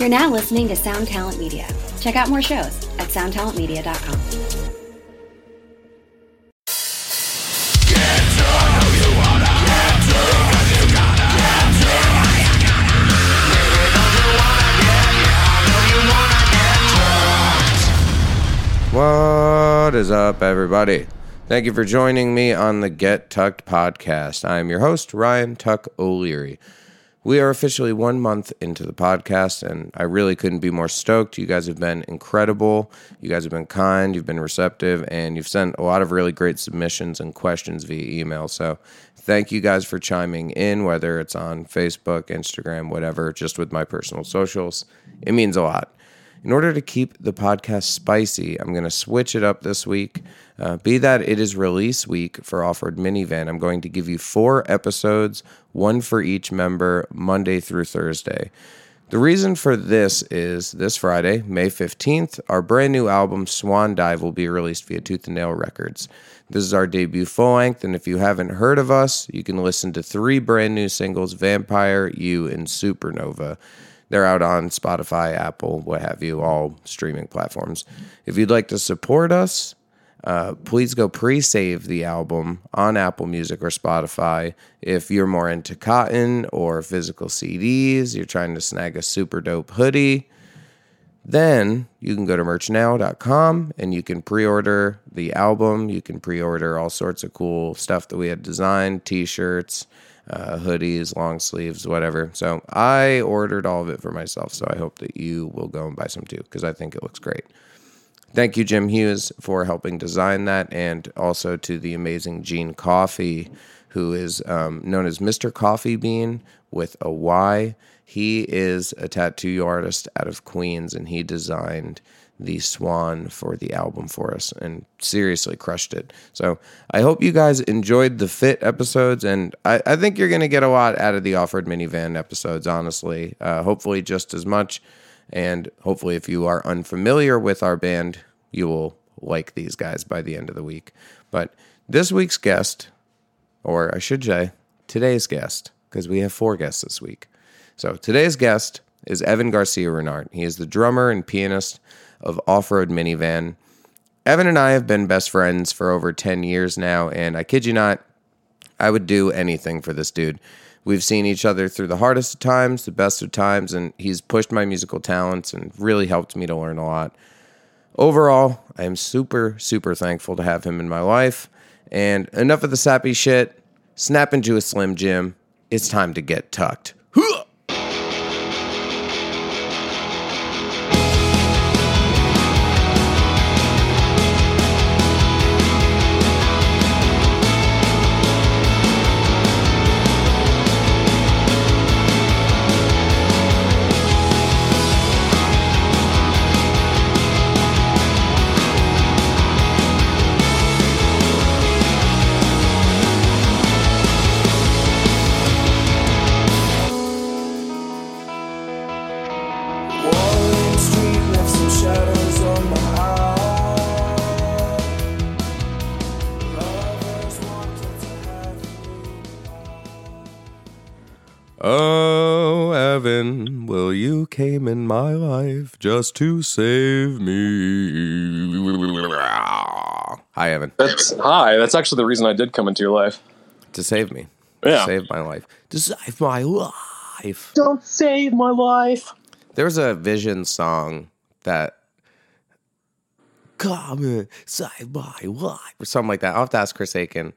You're now listening to Sound Talent Media. Check out more shows at soundtalentmedia.com. What is up, everybody? Thank you for joining me on the Get Tucked podcast. I am your host, Ryan Tuck O'Leary. We are officially one month into the podcast, and I really couldn't be more stoked. You guys have been incredible. You guys have been kind, you've been receptive, and you've sent a lot of really great submissions and questions via email. So, thank you guys for chiming in, whether it's on Facebook, Instagram, whatever, just with my personal socials. It means a lot. In order to keep the podcast spicy, I'm going to switch it up this week. Uh, be that it is release week for Off Road Minivan, I'm going to give you four episodes, one for each member, Monday through Thursday. The reason for this is this Friday, May 15th, our brand new album Swan Dive will be released via Tooth and Nail Records. This is our debut full length, and if you haven't heard of us, you can listen to three brand new singles Vampire, You, and Supernova. They're out on Spotify, Apple, what have you, all streaming platforms. If you'd like to support us, uh, please go pre save the album on Apple Music or Spotify. If you're more into cotton or physical CDs, you're trying to snag a super dope hoodie, then you can go to merchnow.com and you can pre order the album. You can pre order all sorts of cool stuff that we had designed t shirts, uh, hoodies, long sleeves, whatever. So I ordered all of it for myself. So I hope that you will go and buy some too because I think it looks great. Thank you, Jim Hughes, for helping design that, and also to the amazing Gene Coffee, who is um, known as Mr. Coffee Bean with a Y. He is a tattoo artist out of Queens, and he designed the swan for the album for us and seriously crushed it. So I hope you guys enjoyed the fit episodes, and I, I think you're going to get a lot out of the Off Road Minivan episodes, honestly. Uh, hopefully, just as much. And hopefully, if you are unfamiliar with our band, you will like these guys by the end of the week. But this week's guest, or I should say, today's guest, because we have four guests this week. So today's guest is Evan Garcia Renart. He is the drummer and pianist of Off Road Minivan. Evan and I have been best friends for over 10 years now, and I kid you not, I would do anything for this dude. We've seen each other through the hardest of times, the best of times, and he's pushed my musical talents and really helped me to learn a lot. Overall, I am super, super thankful to have him in my life. And enough of the sappy shit. Snap into a Slim Jim. It's time to get tucked. Just to save me? Hi, Evan. That's hi. That's actually the reason I did come into your life. To save me. Yeah. To save my life. To save my life. Don't save my life. There was a Vision song that come and save my life or something like that. I'll have to ask Chris Aiken.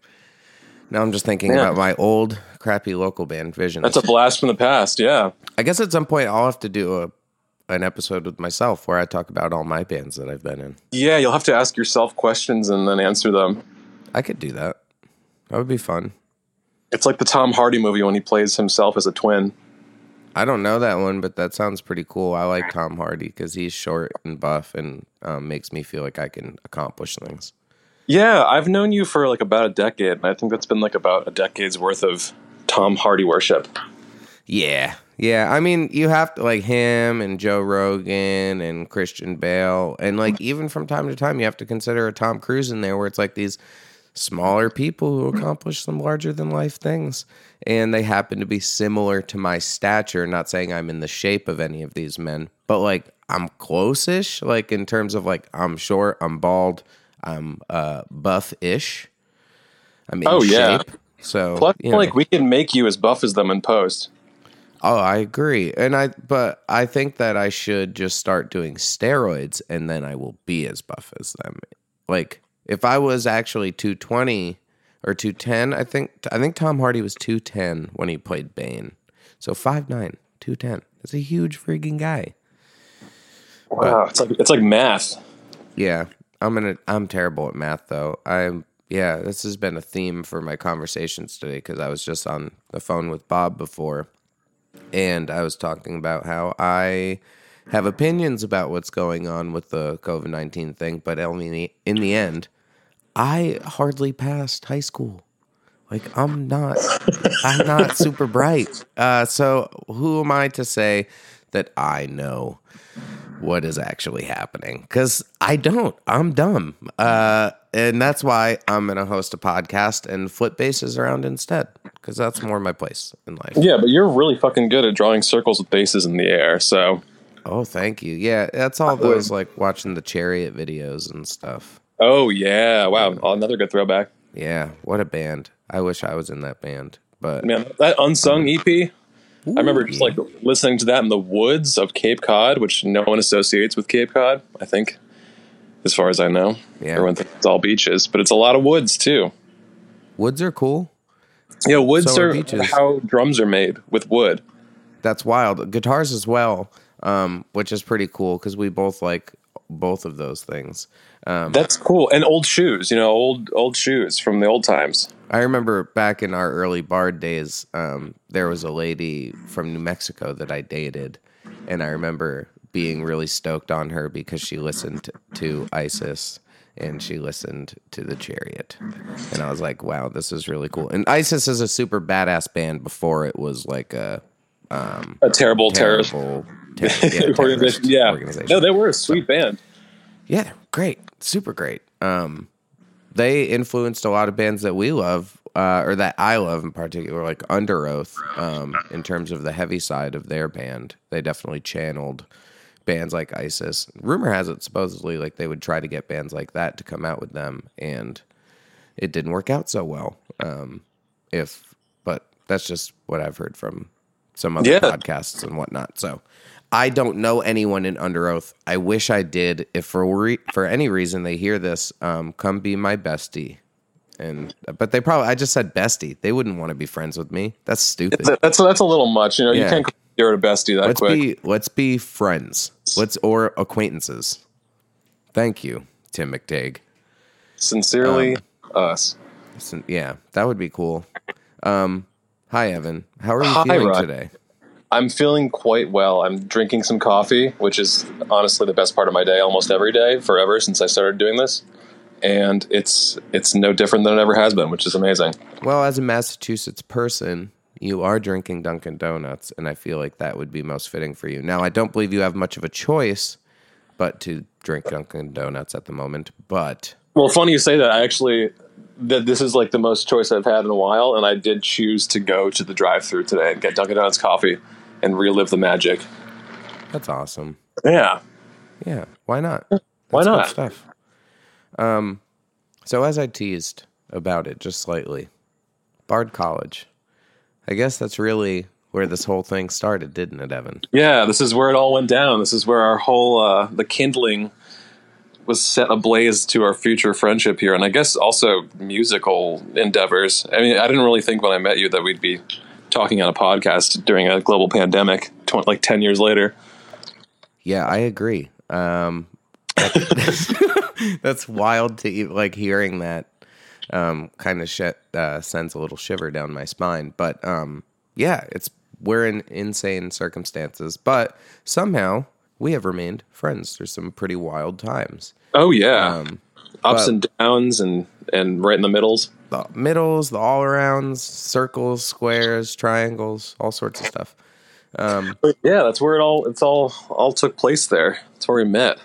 Now I'm just thinking Yeah. about my old crappy local band Vision. That's a blast from the past. Yeah. I guess at some point I'll have to do a an episode with myself where I talk about all my bands that I've been in. Yeah. You'll have to ask yourself questions and then answer them. I could do that. That would be fun. It's like the Tom Hardy movie when he plays himself as a twin. I don't know that one, but that sounds pretty cool. I like Tom Hardy because he's short and buff and um, makes me feel like I can accomplish things. Yeah, I've known you for like about a decade, and I think that's been like about a decade's worth of Tom Hardy worship. Yeah. Yeah. I mean, you have to like him and Joe Rogan and Christian Bale. And like even from time to time, you have to consider a Tom Cruise in there where it's like these smaller people who accomplish some larger than life things. And they happen to be similar to my stature. Not saying I'm in the shape of any of these men, but like I'm close ish, like in terms of like I'm short, I'm bald, I'm uh, buff ish. I'm in Oh, yeah. shape. So, Plus, like we can make you as buff as them in post. Oh, I agree. And I but I think that I should just start doing steroids and then I will be as buff as them. Like if I was actually 220 or 210, I think I think Tom Hardy was 210 when he played Bane. So 5'9, 210. That's a huge freaking guy. Wow, it's like it's like math. Yeah. I'm gonna I'm terrible at math though. I'm yeah, this has been a theme for my conversations today because I was just on the phone with Bob before and I was talking about how I have opinions about what's going on with the COVID 19 thing, but in the, in the end, I hardly passed high school. Like I'm not, I'm not super bright. Uh, so who am I to say that I know what is actually happening? Because I don't. I'm dumb, uh, and that's why I'm gonna host a podcast and flip bases around instead. Because that's more my place in life. Yeah, but you're really fucking good at drawing circles with bases in the air. So, Oh, thank you. Yeah, that's all those like watching the chariot videos and stuff. oh yeah, wow, another good throwback. Yeah, what a band. I wish I was in that band. But Man, that unsung EP. I remember just like listening to that in the woods of Cape Cod, which no one associates with Cape Cod. I think, as far as I know, Yeah. everyone thinks it's all beaches, but it's a lot of woods too. woods are cool. Yeah, woods So are are how drums are made with wood. That's wild. Guitars as well, um, which is pretty cool because we both like both of those things. Um, That's cool. And old shoes, you know, old old shoes from the old times. I remember back in our early Bard days, um, there was a lady from New Mexico that I dated, and I remember being really stoked on her because she listened to ISIS and she listened to the Chariot, and I was like, "Wow, this is really cool." And ISIS is a super badass band before it was like a A terrible, terrorist terrible ter- yeah, terrorist organization. Yeah, organization. no, they were a sweet band. Yeah, great, super great. Um, they influenced a lot of bands that we love, uh, or that I love in particular, like Underoath. Um, in terms of the heavy side of their band, they definitely channeled bands like ISIS. Rumor has it, supposedly, like they would try to get bands like that to come out with them, and it didn't work out so well. Um, if, but that's just what I've heard from some other Yeah. podcasts and whatnot. So I don't know anyone in Underoath. I wish I did. If for re- for any reason they hear this, um, come be my bestie. And but they probably I just said bestie. They wouldn't want to be friends with me. That's stupid. That- That's that's a little much. You know, Yeah. you can't you're a bestie that let's quick. be let's be friends. Let's or acquaintances. Thank you, Tim McTague. Sincerely, Um, us. Listen, yeah, that would be cool. Um, hi Evan, how are you Hi, feeling Rod. today? I'm feeling quite well. I'm drinking some coffee, which is honestly the best part of my day almost every day forever since I started doing this. And it's it's no different than it ever has been, which is amazing. Well, as a Massachusetts person, you are drinking Dunkin' Donuts, and I feel like that would be most fitting for you. Now, I don't believe you have much of a choice but to drink Dunkin' Donuts at the moment, but Well, funny you say that. I actually that this is like the most choice I've had in a while, and I did choose to go to the drive-through today and get Dunkin' Donuts coffee and relive the magic. that's awesome. Yeah, Yeah, why not? Why That's good not? stuff. Um, so as I teased about it just slightly, Bard College. I guess that's really where this whole thing started, didn't it, Evan? yeah. This is where it all went down. This is where our whole uh, the kindling was set ablaze to our future friendship here, and I guess also musical endeavors. I mean, I didn't really think when I met you that we'd be talking on a podcast during a global pandemic, tw- like ten years later. Yeah, I agree. Um, that- that's wild to like hearing that. Um, kind of sh- uh, sends a little shiver down my spine. But um, yeah, it's we're in insane circumstances, but somehow we have remained friends through some pretty wild times. Oh yeah, Um, ups but- and downs, and and right in the middles. the middles, the all arounds, circles, squares, triangles, all sorts of stuff. Um, yeah, that's where it all it's all all took place there. That's where we met.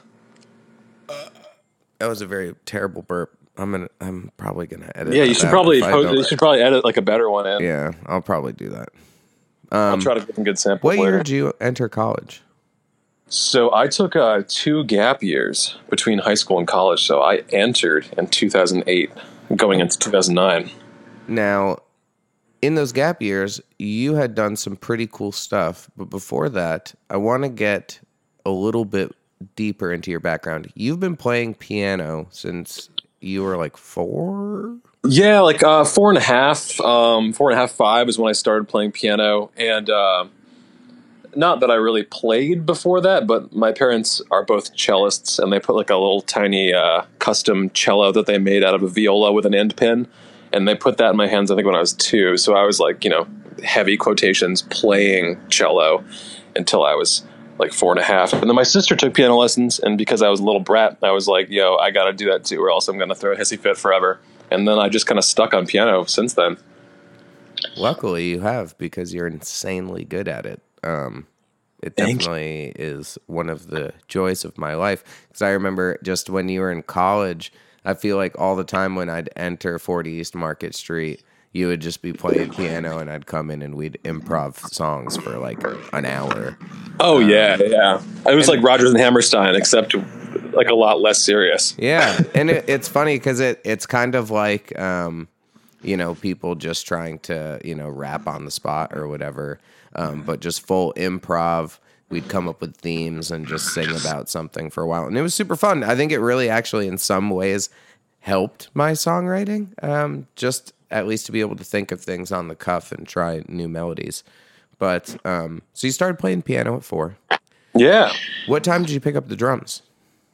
That was a very terrible burp. I'm gonna. I'm probably gonna edit. Yeah, you should probably if I post, you should probably edit like a better one in. Yeah, I'll probably do that. I'll um, try to get some good samples What year did you enter college? So I took uh, two gap years between high school and college. So I entered in 2008, going into 2009. Now, in those gap years, you had done some pretty cool stuff. But before that, I want to get a little bit deeper into your background. You've been playing piano since you were like four. Yeah, like uh, four and a half, um, four and a half, five is when I started playing piano, and uh, not that I really played before that, but my parents are both cellists, and they put like a little tiny uh, custom cello that they made out of a viola with an end pin, and they put that in my hands. I think when I was two, so I was like, you know, heavy quotations playing cello until I was like four and a half, and then my sister took piano lessons, and because I was a little brat, I was like, yo, I got to do that too, or else I'm gonna throw a hissy fit forever. And then I just kind of stuck on piano since then. Luckily, you have because you're insanely good at it. Um, it Thank you. definitely is one of the joys of my life. Because I remember just when you were in college, I feel like all the time when I'd enter 40 East Market Street, you would just be playing piano and I'd come in and we'd improv songs for like an hour. Oh yeah, yeah. It was like Rodgers and Hammerstein, except like a lot less serious. Yeah, and it, it's funny because it it's kind of like um, you know people just trying to you know rap on the spot or whatever, um, but just full improv. We'd come up with themes and just sing about something for a while, and it was super fun. I think it really actually in some ways helped my songwriting. Um, just at least to be able to think of things on the cuff and try new melodies. But um, so you started playing piano at four. Yeah. What time did you pick up the drums?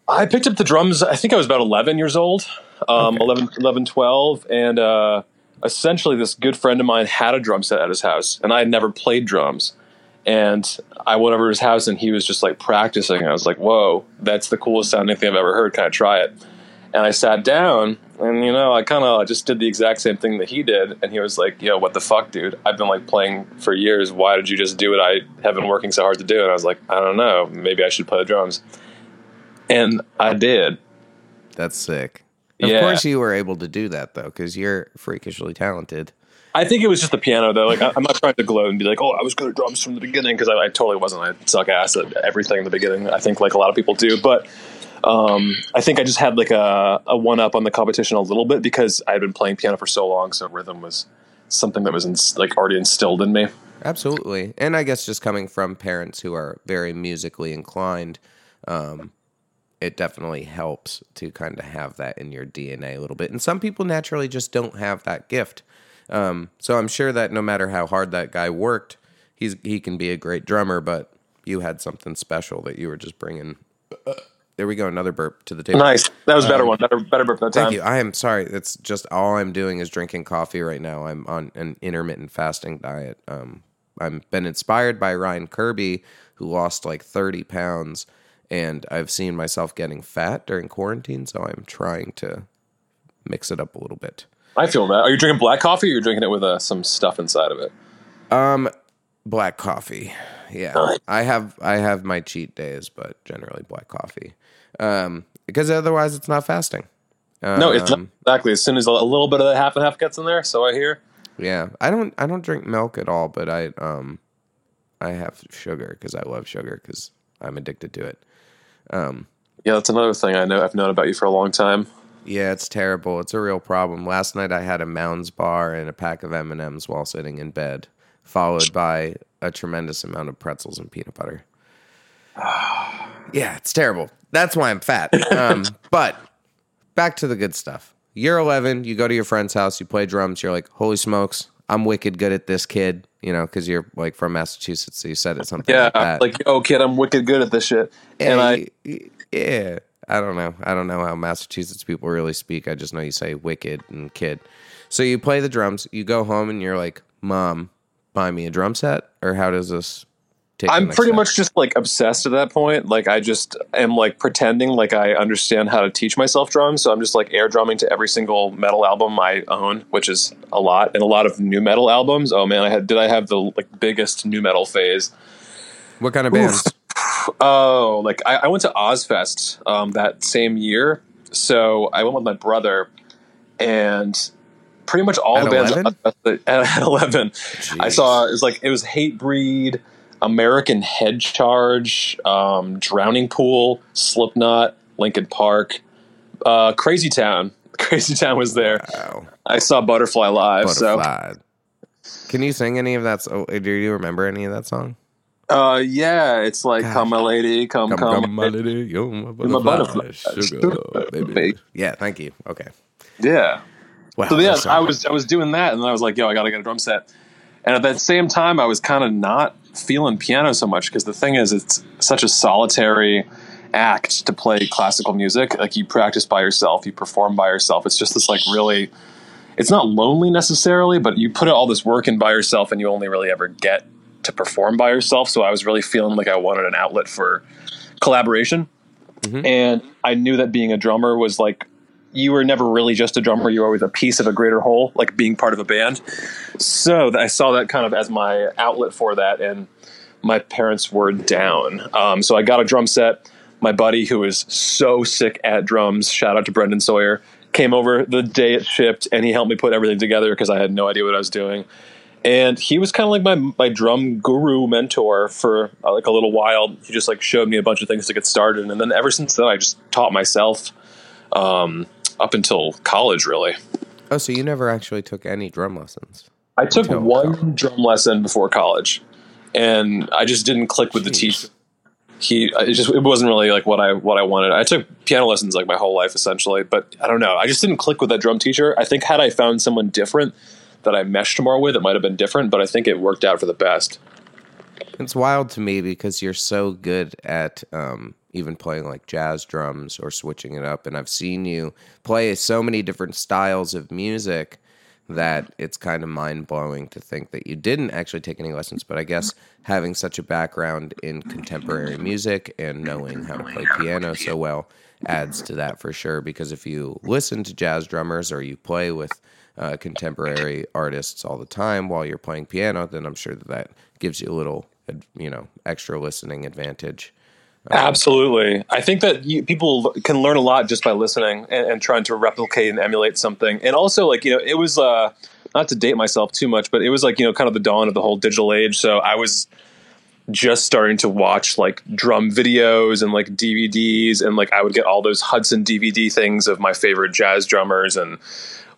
I picked up the drums, I think I was about 11 years old, um, Okay. 11, 11, 12. And uh, essentially, this good friend of mine had a drum set at his house, and I had never played drums. And I went over to his house, and he was just like practicing. I was like, whoa, that's the coolest sounding thing I've ever heard. Can I try it? And I sat down, and you know, I kind of just did the exact same thing that he did. And he was like, "Yo, what the fuck, dude? I've been like playing for years. Why did you just do what I have been working so hard to do?" And I was like, "I don't know. Maybe I should play the drums." And I did. That's sick. Of Yeah. course, you were able to do that though, because you're freakishly talented. I think it was just the piano, though. Like, I, I'm not trying to gloat and be like, "Oh, I was good at drums from the beginning," because I, I totally wasn't. I suck ass at everything in the beginning. I think like a lot of people do, but um, I think I just had like a, a one up on the competition a little bit because I had been playing piano for so long. So rhythm was something that was ins- like already instilled in me. Absolutely, and I guess just coming from parents who are very musically inclined, um, it definitely helps to kind of have that in your DNA a little bit. And some people naturally just don't have that gift. Um, so I'm sure that no matter how hard that guy worked, he's he can be a great drummer. But you had something special that you were just bringing. There we go, another burp to the table. Nice. That was a better one. Better, better burp that time. Thank you. I am sorry. It's just all I'm doing is drinking coffee right now. I'm on an intermittent fasting diet. Um, I've been inspired by Ryan Kirby, who lost like 30 pounds, and I've seen myself getting fat during quarantine. So I'm trying to mix it up a little bit. I feel that. Are you drinking black coffee or you're drinking it with uh, some stuff inside of it? Um, Black coffee. Yeah, Nice. I have I have my cheat days, but generally black coffee, um, because otherwise it's not fasting. No, it's Um, exactly. As soon as a little bit of the half and half gets in there, so I hear. Yeah, I don't I don't drink milk at all, but I um I have sugar because I love sugar because I'm addicted to it. Yeah, that's another thing I know. I've known about you for a long time. Yeah, it's terrible. It's a real problem. Last night I had a Mounds bar and a pack of M and M's while sitting in bed, followed by a tremendous amount of pretzels and peanut butter. yeah, it's terrible. That's why I'm fat. Um, but back to the good stuff. You're 11. You go to your friend's house. You play drums. You're like, holy smokes, I'm wicked good at this, kid. You know, because you're like from Massachusetts, so you said it something Yeah, like that. like, oh, kid, I'm wicked good at this shit. and I, yeah, I don't know. I don't know how Massachusetts people really speak. I just know you say wicked and kid. So you play the drums. You go home and you're like, "Mom, buy me a drum set," or how does this? I'm pretty step? much just like obsessed at that point. Like I just am like pretending like I understand how to teach myself drums. So I'm just like air drumming to every single metal album I own, which is a lot, and a lot of nu metal albums. Oh man, I had did I have the like biggest nu metal phase? What kind of bands? Oh, like I, I went to Ozzfest um, that same year. So I went with my brother, and pretty much all At the bands 11? at 11 I saw it was like it was Hatebreed, American Head Charge, um, Drowning Pool, Slipknot, Linkin Park, uh, Crazy Town. Crazy Town was there. Wow. I saw Butterfly live. Butterfly. Can you sing any of that? So, do you remember any of that song? Uh, yeah, it's like come my lady, come Come, come. come, my lady, you're my my butterfly, butterfly, sugar, baby. Yeah, thank you. Okay. Yeah. Wow. So yeah, I was I was doing that, and then I was like, yo, I gotta get a drum set. And at that same time, I was kind of not feeling piano so much because the thing is, it's such a solitary act to play classical music. Like you practice by yourself, you perform by yourself. It's just this like really, it's not lonely necessarily, but you put all this work in by yourself, and you only really ever get to perform by yourself. So I was really feeling like I wanted an outlet for collaboration, mm-hmm. and I knew that being a drummer was like you were never really just a drummer. You were always a piece of a greater whole, like being part of a band. So I saw that kind of as my outlet for that, and my parents were down. Um, so I got a drum set. My buddy, who is so sick at drums, shout out to Brendan Sawyer, came over the day it shipped, and he helped me put everything together because I had no idea what I was doing. And he was kind of like my my drum guru mentor for uh, like a little while. He just like showed me a bunch of things to get started, and then ever since then, I just taught myself um, up until college, really. oh, so you never actually took any drum lessons? I took one college. drum lesson before college, and I just didn't click with the teacher. He it just it wasn't really like what I what I wanted. I took piano lessons like my whole life essentially, but I don't know. I just didn't click with that drum teacher. I think had I found someone different that I meshed more with, it might have been different. But I think it worked out for the best. It's wild to me because you're so good at um, even playing like jazz drums or switching it up. And I've seen you play so many different styles of music that it's kind of mind blowing to think that you didn't actually take any lessons. But I guess having such a background in contemporary music and knowing how to play piano so well adds to that for sure. Because if you listen to jazz drummers or you play with uh, contemporary artists all the time while you're playing piano, then I'm sure that that gives you a little, you know, extra listening advantage. Absolutely. I think that you, people can learn a lot just by listening and, and trying to replicate and emulate something. And also, like, you know, it was, uh, not to date myself too much, but it was like, you know, kind of the dawn of the whole digital age. So I was just starting to watch like drum videos and like DVDs. And like I would get all those Hudson DVD things of my favorite jazz drummers. And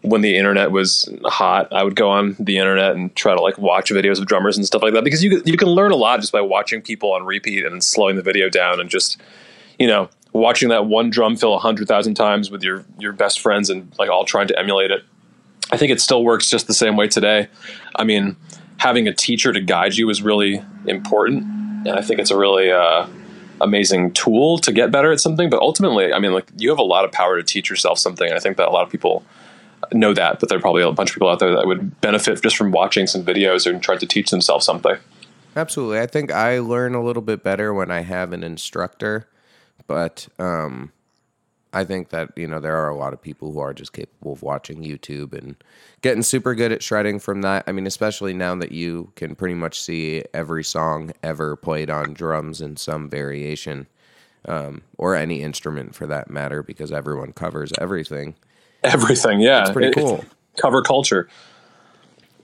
when the internet was hot, I would go on the internet and try to like watch videos of drummers and stuff like that because you you can learn a lot just by watching people on repeat and slowing the video down and just you know watching that one drum fill a hundred thousand times with your your best friends and like all trying to emulate it. I think it still works just the same way today. I mean, having a teacher to guide you is really important, and I think it's a really uh, amazing tool to get better at something. But ultimately, I mean, like you have a lot of power to teach yourself something. I think that a lot of people know that, but there are probably a bunch of people out there that would benefit just from watching some videos and trying to teach themselves something. Absolutely. I think I learn a little bit better when I have an instructor, but um, I think that, you know, there are a lot of people who are just capable of watching YouTube and getting super good at shredding from that. I mean, especially now that you can pretty much see every song ever played on drums in some variation, um, or any instrument for that matter, because everyone covers everything. Everything, yeah, It's pretty It- cool. cover culture.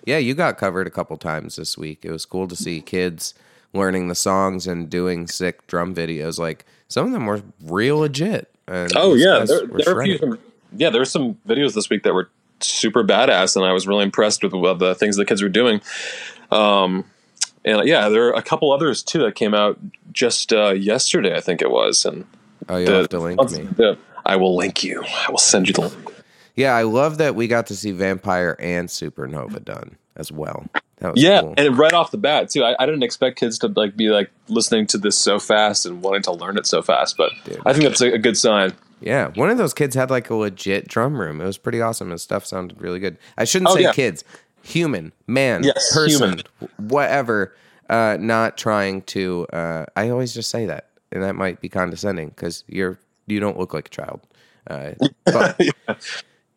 Yeah, you got covered a couple times this week. It was cool to see kids learning the songs and doing sick drum videos. Like some of them were real legit. Oh yeah, there, there are a few, yeah. There were some videos this week that were super badass, and I was really impressed with the things the kids were doing. Um, and yeah, there are a couple others too that came out just uh, yesterday, I think it was. And Oh, you'll have to link me. the- I will link you. I will send you the link. Yeah, I love that we got to see Vampire and Supernova done as well. That was Yeah, cool. and right off the bat too, I, I didn't expect kids to like be like listening to this so fast and wanting to learn it so fast. But Dude. I think that's a, a good sign. Yeah, one of those kids had like a legit drum room. It was pretty awesome. His stuff sounded really good. I shouldn't Oh, say yeah. kids, human, man, Yes, person, human. whatever. Uh, not trying to. Uh, I always just say that, and that might be condescending because you're you don't look like a child. Uh, but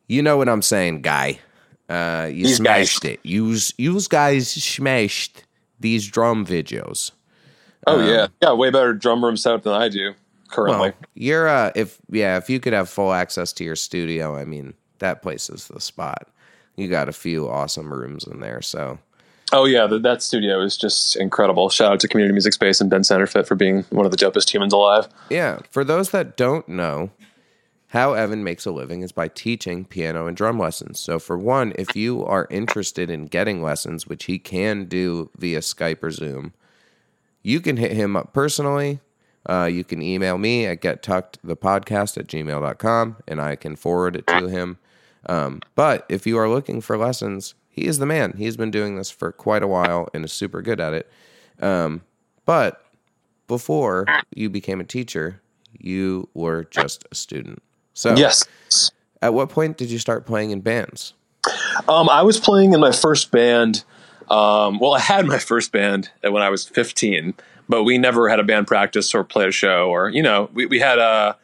you know what I'm saying, guy. Uh, you These guys. smashed it. Use use guys smashed these drum videos. Oh yeah, yeah, way better drum room setup than I do currently. Well, you're uh if yeah, if you could have full access to your studio, I mean, that place is the spot. You got a few awesome rooms in there. So Oh yeah, that, that studio is just incredible. Shout out to Community Music Space and Ben Centerfit for being one of the dopest humans alive. Yeah, for those that don't know, how Evan makes a living is by teaching piano and drum lessons. So, for one, if you are interested in getting lessons, which he can do via Skype or Zoom, you can hit him up personally. Uh, you can email me at gettuckedthepodcast at gmail.com and I can forward it to him. Um, but if you are looking for lessons, he is the man. He's been doing this for quite a while and is super good at it. Um, but before you became a teacher, you were just a student. So, Yes. at what point did you start playing in bands? Um, I was playing in my first band. Um, well, I had my first band when I was 15, but we never had a band practice or played a show, or you know, we, we had a.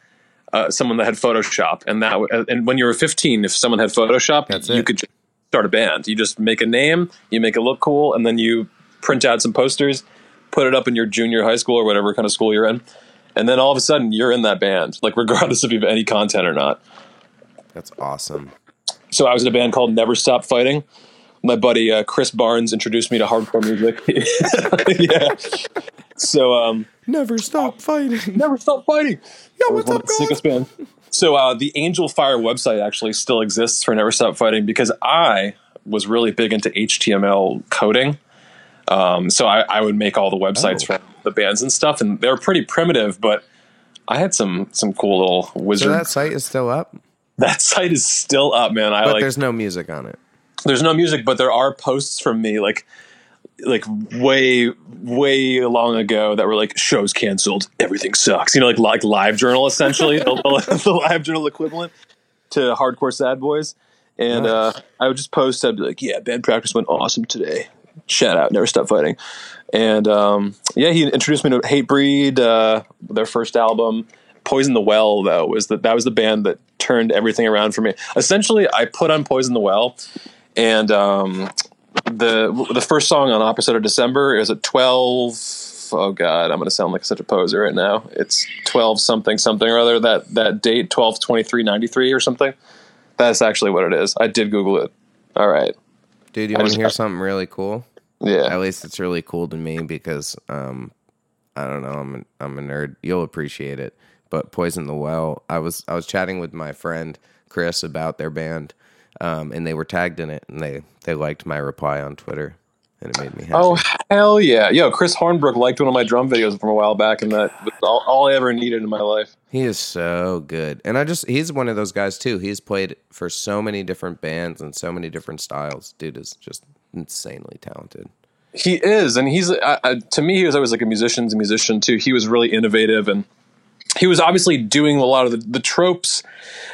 Uh, someone that had Photoshop, and that and when you were 15, if someone had Photoshop, That's you it. could just start a band. You just make a name, you make it look cool, and then you print out some posters, put it up in your junior high school or whatever kind of school you're in, and then all of a sudden you're in that band, like regardless if you have any content or not. That's awesome. So I was in a band called Never Stop Fighting. My buddy uh, Chris Barnes introduced me to hardcore music. yeah. So um, Never stop fighting. Never Stop Fighting. Was what's up, guys? sickest band. So uh, the Angelfire website actually still exists for Never Stop Fighting because I was really big into HTML coding. Um, so I, I would make all the websites Oh. for the bands and stuff, and they were pretty primitive, but I had some some cool little So wizard. that site is still up, that site is still up, man. I but like there's no music on it. there's no music, but there are posts from me like like way way long ago that were like shows canceled, everything sucks. You know, like like LiveJournal essentially, the, the, the LiveJournal equivalent to hardcore sad boys. And uh, I would just post, I'd be like, "Yeah, band practice went awesome today. Shout out, never stop fighting." And um, yeah, he introduced me to Hatebreed, uh, their first album. Poison the Well, though, was that that was the band that turned everything around for me. Essentially, I put on Poison the Well, and um, the the first song on Opposite of December is at twelve. Oh God, I'm going to sound like such a poser right now. It's twelve something something or other. That that date twelve twenty three ninety three or something. That's actually what it is. I did Google it. All right. Dude, you want to hear something really cool? Yeah. At least it's really cool to me because um, I don't know, I'm a, I'm a nerd. You'll appreciate it. But Poison the Well, I was I was chatting with my friend Chris about their band, um, and they were tagged in it, and they they liked my reply on Twitter, and it made me happy. Oh hell yeah! Yo, Chris Hornbrook liked one of my drum videos from a while back, and that was all, all I ever needed in my life. He is so good. And I just he's one of those guys too. He's played for so many different bands and so many different styles. Dude is just insanely talented. He is, and he's uh, uh, to me, he was always like a musician's musician too. He was really innovative, and he was obviously doing a lot of the, the tropes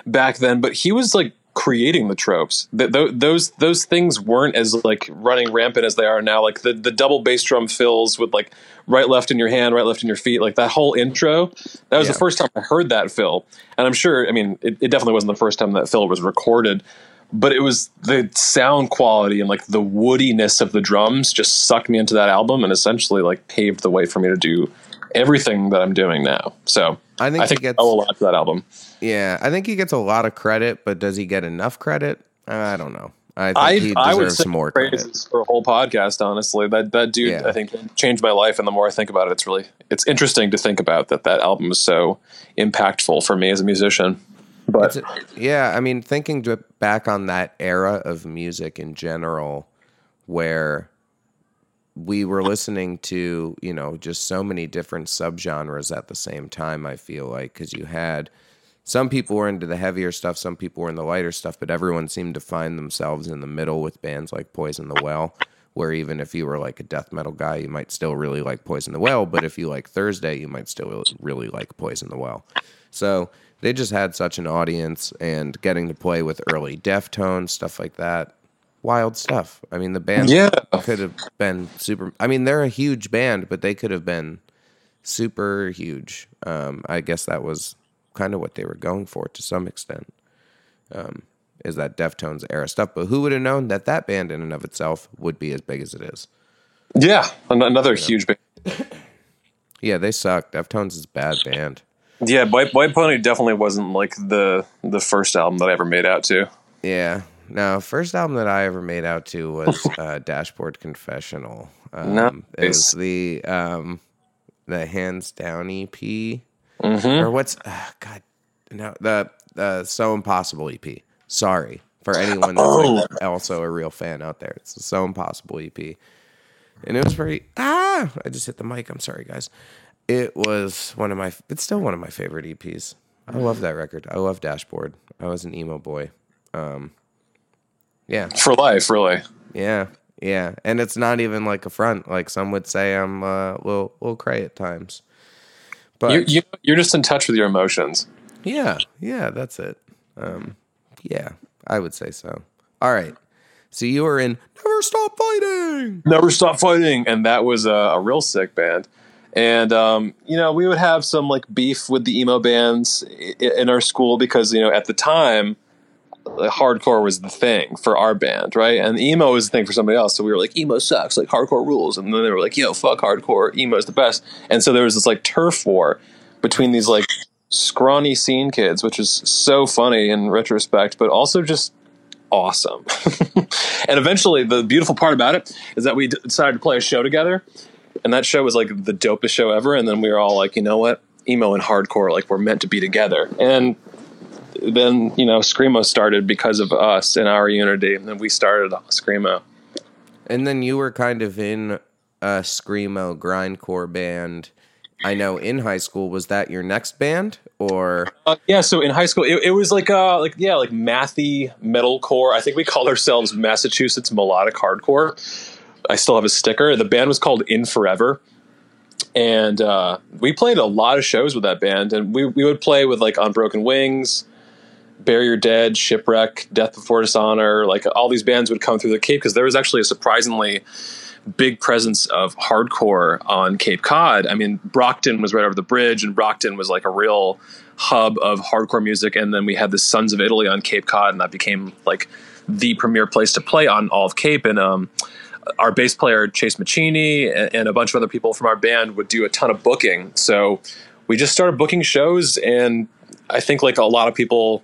back then, but he was like creating the tropes. Th- th- those those things weren't as like running rampant as they are now. Like the the double bass drum fills with like right left in your hand, right left in your feet, like that whole intro. That was Yeah. the first time I heard that fill, and I'm sure. I mean, it, it definitely wasn't the first time that fill was recorded. But it was the sound quality and like the woodiness of the drums just sucked me into that album and essentially like paved the way for me to do everything that I'm doing now. So I think I he think gets- I owe a lot to that album. Yeah, I think he gets a lot of credit, but does he get enough credit? I don't know. I think I, he I would say more credit. for a whole podcast. Honestly, that that dude, Yeah. I think, changed my life. And the more I think about it, it's really it's interesting to think about that that album is so impactful for me as a musician. But It's- yeah, I mean, thinking back on that era of music in general, where we were listening to, you know, just so many different subgenres at the same time, I feel like, because you had some people were into the heavier stuff, some people were in the lighter stuff, but everyone seemed to find themselves in the middle with bands like Poison the Well, where even if you were like a death metal guy, you might still really like Poison the Well, but if you like Thursday, you might still really like Poison the Well. So they just had such an audience and getting to play with early Deftones, stuff like that. Wild stuff. I mean, the band Yeah. could have been super. I mean, they're a huge band, but they could have been super huge. Um, I guess that was kind of what they were going for to some extent. Um, is that Deftones era stuff? But who would have known that that band in and of itself would be as big as it is? yeah, an- another huge band. Yeah, they suck. Deftones is a bad band. Yeah, White, White Pony definitely wasn't like the the first album that I ever made out to. Yeah. No, first album that I ever made out to was uh, Dashboard Confessional. Um, It was the um, the Hands Down EP, Mm-hmm. or what's uh, God? No, the the So Impossible EP. Sorry for anyone that's like Oh. also a real fan out there. It's the So Impossible EP, and it was pretty. Ah, I just hit the mic. I'm sorry, guys. It was one of my. It's still one of my favorite EPs. I love that record. I love Dashboard. I was an emo boy. Um, yeah, For life, really. yeah, yeah. And it's not even like a front. Like some would say, I'm uh will little cray at times. But You, you, you're just in touch with your emotions. yeah, yeah, that's it. Um, yeah, I would say so. All right. So you were in Never Stop Fighting. Never Stop Fighting. And that was a, a real sick band. And, um, you know, we would have some like beef with the emo bands in our school because, you know, at the time, hardcore was the thing for our band, right? And emo was the thing for somebody else. So we were like, emo sucks, like hardcore rules. And then they were like, yo, fuck hardcore, emo is the best. And so there was this like turf war between these like scrawny scene kids, which is so funny in retrospect, but also just awesome. and eventually, the beautiful part about it is that we decided to play a show together, and that show was like the dopest show ever. And then we were all like, you know what, emo and hardcore, like we're meant to be together. And then you know, screamo started because of us and our unity, and then we started screamo. And then you were kind of in a screamo grindcore band. I know in high school was that your next band or Uh, yeah, so in high school, it, it was like uh, like yeah, like mathy metalcore. I think we called ourselves Massachusetts melodic hardcore. I still have a sticker. The band was called In Forever, and uh, we played a lot of shows with that band. And we we would play with like On Broken Wings, Bury Your Dead, Shipwreck, Death Before Dishonor. Like all these bands would come through the Cape because there was actually a surprisingly big presence of hardcore on Cape Cod. I mean, Brockton was right over the bridge, and Brockton was like a real hub of hardcore music. And then we had the Sons of Italy on Cape Cod, and that became like the premier place to play on all of Cape. And um, our bass player Chase Machini and, and a bunch of other people from our band would do a ton of booking. So we just started booking shows, and I think like a lot of people,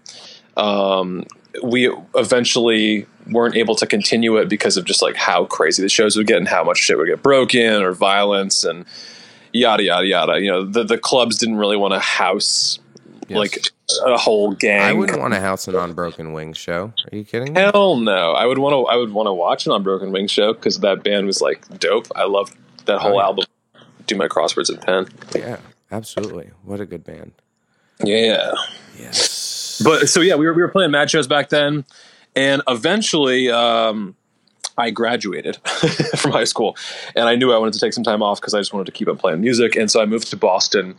um, we eventually weren't able to continue it because of just like how crazy the shows would get and how much shit would get broken or violence and yada yada yada. You know, the the clubs didn't really want to house Yes. like a whole gang. I wouldn't want to house an On Broken Wings show. Are you kidding? me? Hell no! I would want to. I would want to watch an On Broken Wings show because that band was like dope. I loved that whole Oh, yeah. album. Do my crosswords in pen. Yeah, absolutely. What a good band. Yeah. Yes. But so yeah, we were we were playing mad shows back then, and eventually um, I graduated from high school, and I knew I wanted to take some time off because I just wanted to keep on playing music, and so I moved to Boston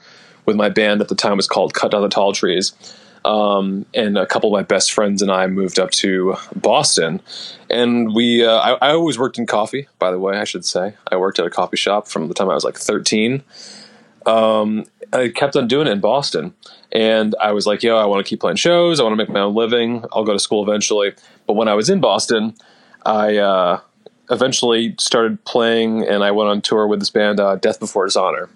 with my band at the time was called Cut Down the Tall Trees. Um, and a couple of my best friends and I moved up to Boston, and we. Uh, I, I always worked in coffee. By the way, I should say I worked at a coffee shop from the time I was like thirteen. Um, I kept on doing it in Boston, and I was like, "Yo, I want to keep playing shows. I want to make my own living. I'll go to school eventually." But when I was in Boston, I uh, eventually started playing, and I went on tour with this band, uh, Death Before Dishonor.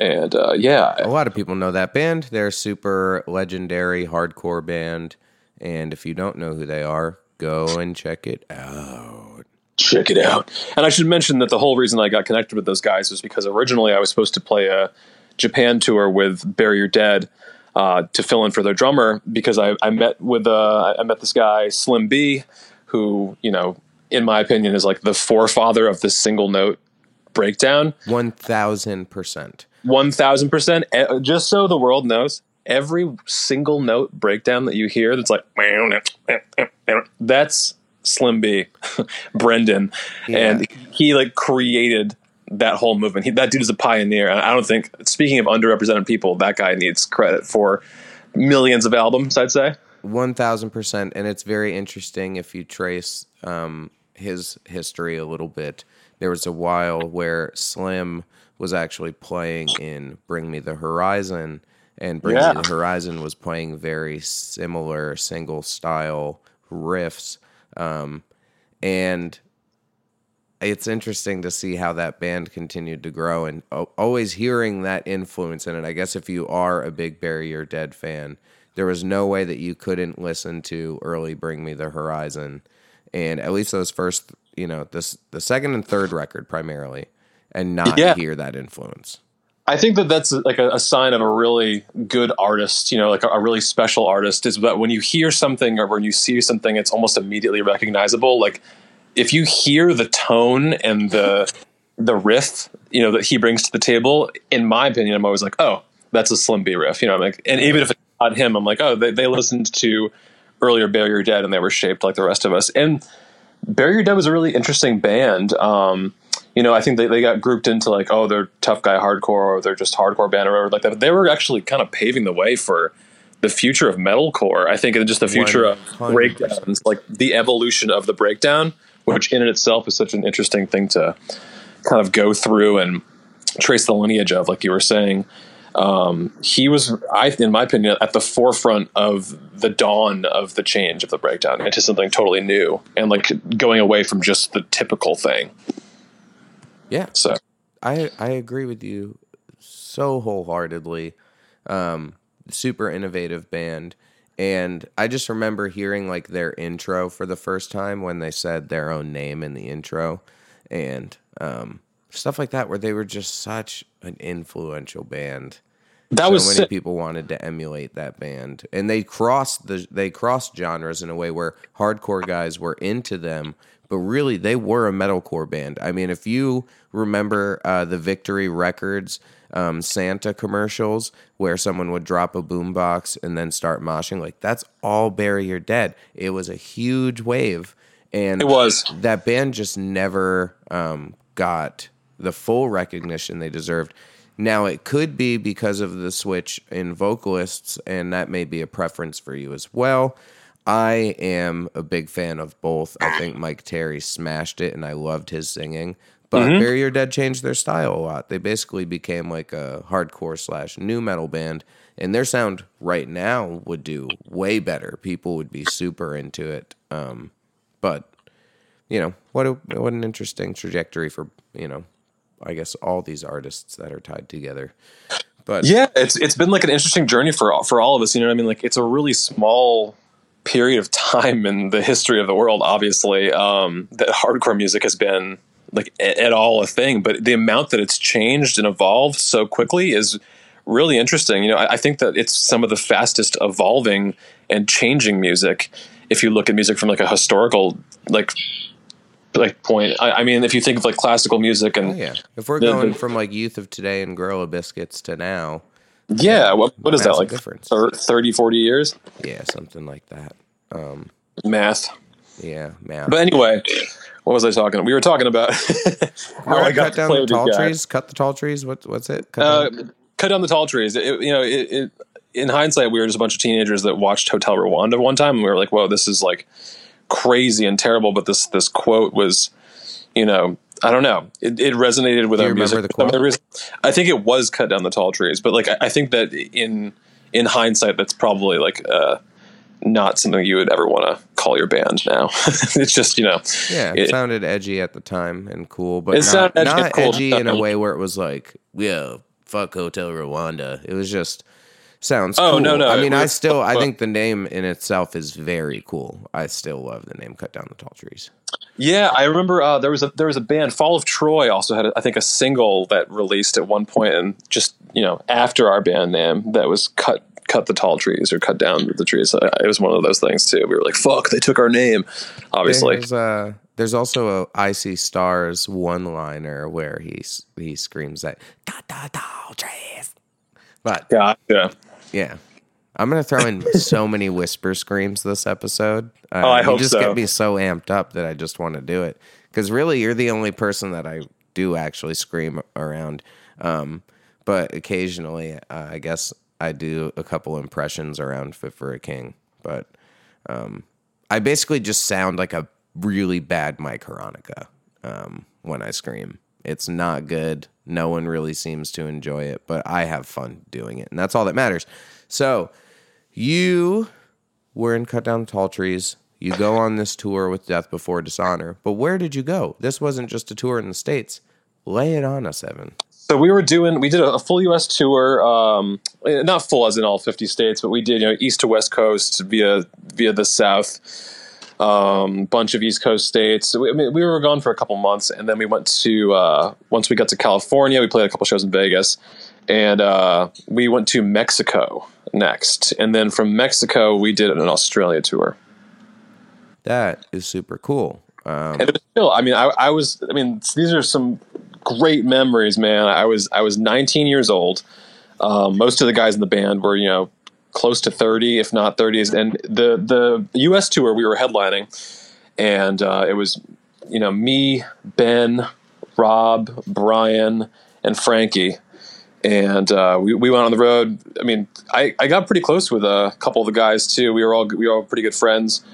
And uh, yeah, A lot of people know that band. They're a super legendary hardcore band. And if you don't know who they are, go and check it out. check it out. And I should mention that the whole reason I got connected with those guys was because originally I was supposed to play a Japan tour with Bury Your Dead uh, to fill in for their drummer because I, I met with uh, I met this guy Slim B, who you know, in my opinion, is like the forefather of the single note breakdown. 1000%. One thousand percent. Just so the world knows, every single note breakdown that you hear, that's like that's Slim B, Brendan, and he like created that whole movement. He, that dude is a pioneer. And I don't think, speaking of underrepresented people, that guy needs credit for millions of albums. I'd say. 1000%. And it's very interesting if you trace um, his history a little bit. There was a while where Slim was actually playing in Bring Me the Horizon, and Bring Yeah. Me the Horizon was playing very similar single style riffs. Um, and it's interesting to see how that band continued to grow and always hearing that influence in it. I guess if you are a big Your Dead fan, there was no way that you couldn't listen to early Bring Me the Horizon, and at least those first, you know, this the second and third record primarily, and not Yeah. hear that influence. I think that that's like a, a sign of a really good artist, you know, like a, a really special artist is that when you hear something or when you see something, it's almost immediately recognizable. Like if you hear the tone and the the riff, you know, that he brings to the table, in my opinion, I'm always like, oh, that's a Slim B riff, you know. I'm like, and even if it's not him, I'm like, oh, they, they listened to earlier Your Dead and they were shaped like the rest of us. And Your Dead was a really interesting band. Um, you know, I think they, they got grouped into like, oh, they're tough guy hardcore or they're just hardcore band or whatever like that. But they were actually kind of paving the way for the future of metalcore. I think and just the future of 100. breakdowns, like the evolution of the breakdown, which in and itself is such an interesting thing to kind of go through and trace the lineage of, like you were saying. Um, he was, I, in my opinion, at the forefront of the dawn of the change of the breakdown into something totally new and like going away from just the typical thing. Yeah, So I I agree with you so wholeheartedly. Um, super innovative band, and I just remember hearing like their intro for the first time when they said their own name in the intro, and um, stuff like that, where they were just such an influential band. that so was many sick. people wanted to emulate that band, and they crossed the they crossed genres in a way where hardcore guys were into them, but really they were a metalcore band. I mean, if you remember uh, the Victory Records um, Santa commercials where someone would drop a boombox and then start moshing, like that's all Bury Your Dead. It was a huge wave, and It was. that band just never um, got the full recognition they deserved. Now it could be because of the switch in vocalists, and that may be a preference for you as well. I am a big fan of both. I think Myke Terry smashed it, and I loved his singing. But Bury Your Dead changed their style a lot. They basically became like a hardcore slash nu metal band, and their sound right now would do way better. People would be super into it. Um, but you know what a what an interesting trajectory for you know I guess all these artists that are tied together. But Yeah, it's it's been like an interesting journey for all, for all of us. You know what I mean? Like it's a really small period of time in the history of the world. Obviously, um, that hardcore music has been like at all a thing, but the amount that it's changed and evolved so quickly is really interesting. You know, I, I think that it's some of the fastest evolving and changing music. If you look at music from like a historical like like point, I, I mean, if you think of like classical music and oh, yeah, if we're The- going the- from like youth of today and Gorilla Biscuits to now, yeah, what, what is that like? difference. Thir- 30, 40 years? yeah, something like that. Um, Math. yeah, man. But anyway, what was I talking? We were talking about how I got cut to down play the with these tall guys. trees. Cut the tall trees. What, what's it? Cut Uh, down- cut down the tall trees. It, you know, it, it, in hindsight, we were just a bunch of teenagers that watched Hotel Rwanda one time, and we were like, "Whoa, this is like crazy and terrible." But this this quote was, you know, I don't know. It, it resonated with Do our music. I think it was cut down the tall trees, but like I, I think that in in hindsight, that's probably like. Uh, not something you would ever want to call your band now. it's just you know, yeah, it, it- sounded edgy at the time and cool, but It not, edgy not cool. edgy in a way where it was like, yeah, fuck Hotel Rwanda. It was just sounds. Oh, cool. no, no, I mean, I still, I think the name in itself is very cool. I still love the name "Cut Down the Tall Trees." Yeah, I remember uh, there was a there was a band. Fall of Troy also had, I think, a single that released at one point, and just you know after our band name that was cut cut the tall trees or cut down the trees. Uh, It was one of those things too. We were like, "Fuck!" They took our name. Obviously, There's, uh, there's also a I See Stars one liner where he he screams that "Cut the tall trees." But gotcha. Yeah. I'm gonna throw in so many whisper screams this episode. Uh, Oh, I you hope just so. get me so amped up that I just want to do it. Because really, you're the only person that I do actually scream around. Um, but occasionally, uh, I guess I do a couple impressions around Fit for a King. But um, I basically just sound like a really bad Mike Hranica um, when I scream. It's not good. No one really seems to enjoy it, but I have fun doing it, and that's all that matters. So, you were in Cut Down Tall Trees. You go on this tour with Death Before Dishonor, but where did you go? This wasn't just a tour in the States. Lay it on us, Evan. So we were doing, we did a, full U.S. tour, um, not full as in all 50 states, but we did, you know, east to west coast via via the south, um, bunch of East Coast states. So we, I mean, we were gone for a couple months, and then we went to uh, once we got to California, we played a couple shows in Vegas, and uh, we went to Mexico next, and then from Mexico we did an Australia tour. That is super cool. Um, and still i mean I, I was i mean these are some great memories man. I was i was 19 years old. Um, most of the guys in the band were you know close to 30 if not 30s and the the us tour we were headlining. And uh, it was you know me ben rob brian and frankie and uh, we, we went on the road i mean I, I got pretty close with a couple of the guys too we were all we were all pretty good friends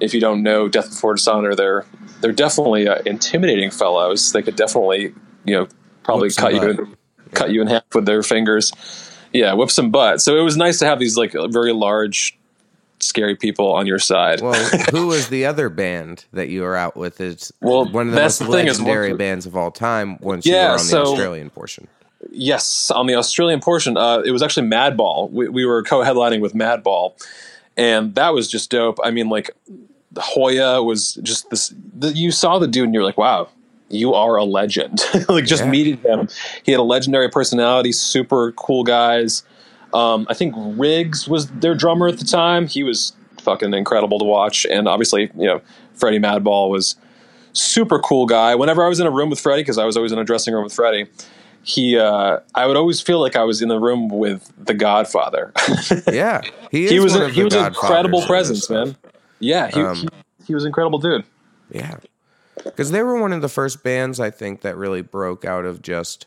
if you don't know Death Before Dishonor, they're they're definitely uh, intimidating fellows. They could definitely you know probably cut you in, cut you in half with their fingers. Yeah, whip some butt. So it was nice to have these like very large, scary people on your side. well, who was the other band that you were out with? It's Well, one of the most the thing is legendary bands of all time. Once you Yeah, were on the so- Australian portion. Yes, on the Australian portion, uh, it was actually Madball. We, we were co-headlining with Madball, and that was just dope. I mean, like Hoya was just this. The, you saw the dude, and you're like, "Wow, you are a legend." like just Yeah. meeting him, he had a legendary personality. Super cool guys. Um, I think Riggs was their drummer at the time. He was fucking incredible to watch, and obviously, you know, Freddie Madball was super cool guy. Whenever I was in a room with Freddie, because I was always in a dressing room with Freddie, he uh, I would always feel like I was in the room with the Godfather. Yeah, he, is he was a, he was an incredible presence, man. Yeah, he, Um, he he was an incredible dude. Yeah. Because they were one of the first bands, I think, that really broke out of just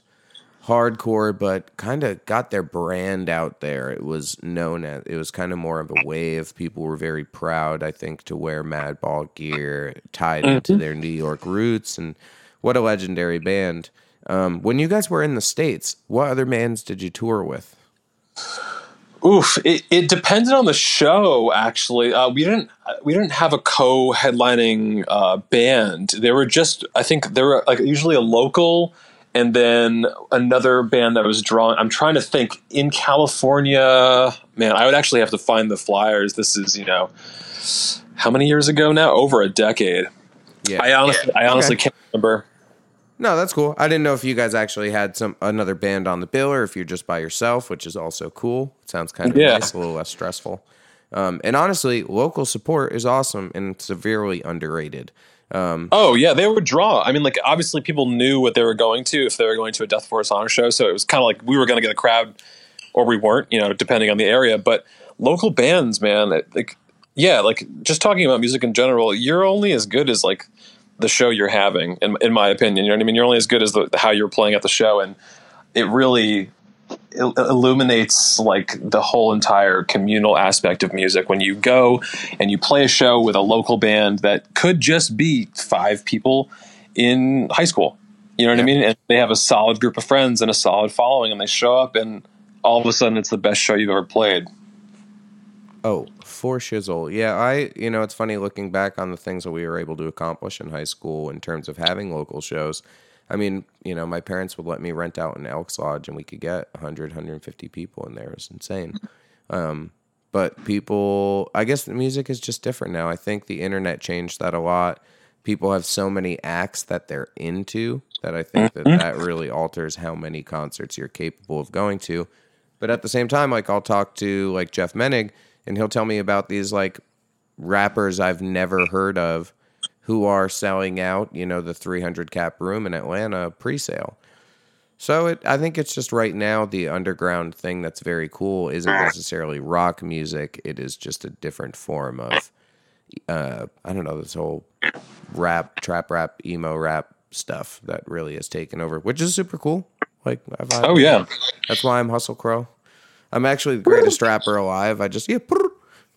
hardcore, but kind of got their brand out there. It was known as, it was kind of more of a wave. People were very proud, I think, to wear Madball gear tied into their New York roots. And what a legendary band. Um, when you guys were in the States, what other bands did you tour with? Oof, it, it depended on the show. Actually, uh, we didn't we didn't have a co-headlining uh, band. They were just I think they were like usually a local, and then another band that was drawn. I'm trying to think in California. Man, I would actually have to find the flyers. This is you know how many years ago now? Over a decade. Yeah. I honestly I honestly Okay. can't remember. No, that's cool. I didn't know if you guys actually had some another band on the bill or if you're just by yourself, which is also cool. It sounds kind of Yeah. nice, a little less stressful. Um, and honestly, local support is awesome and severely underrated. Oh yeah, they would draw. I mean, like obviously people knew what they were going to if they were going to a Death Before Dishonor show, so it was kind of like we were going to get a crowd, or we weren't, you know, depending on the area. But local bands, man, it- like yeah, like just talking about music in general, you're only as good as like the show you're having, in, in my opinion. You know what I mean? You're only as good as the, how you're playing at the show, and it really il- illuminates like the whole entire communal aspect of music when you go and you play a show with a local band that could just be five people in high school you know what i mean and they have a solid group of friends and a solid following and they show up and all of a sudden it's the best show you've ever played Oh, for shizzle. Yeah, I, you know, it's funny looking back on the things that we were able to accomplish in high school in terms of having local shows. I mean, you know, my parents would let me rent out an Elks Lodge and we could get 100, 150 people in there. It was insane. Um, but people, I guess the music is just different now. I think the internet changed that a lot. People have so many acts that they're into that I think that that really alters how many concerts you're capable of going to. But at the same time, like I'll talk to like Jeff Menig and he'll tell me about these like rappers I've never heard of who are selling out, you know, the 300 cap room in Atlanta pre-sale. So it, I think it's just right now the underground thing that's very cool isn't necessarily rock music. It is just a different form of, uh, I don't know, this whole rap, trap rap, emo rap stuff that really has taken over, which is super cool. Like, I've, oh yeah that's why I'm Hustle Crow. I'm actually the greatest rapper alive. I just yeah,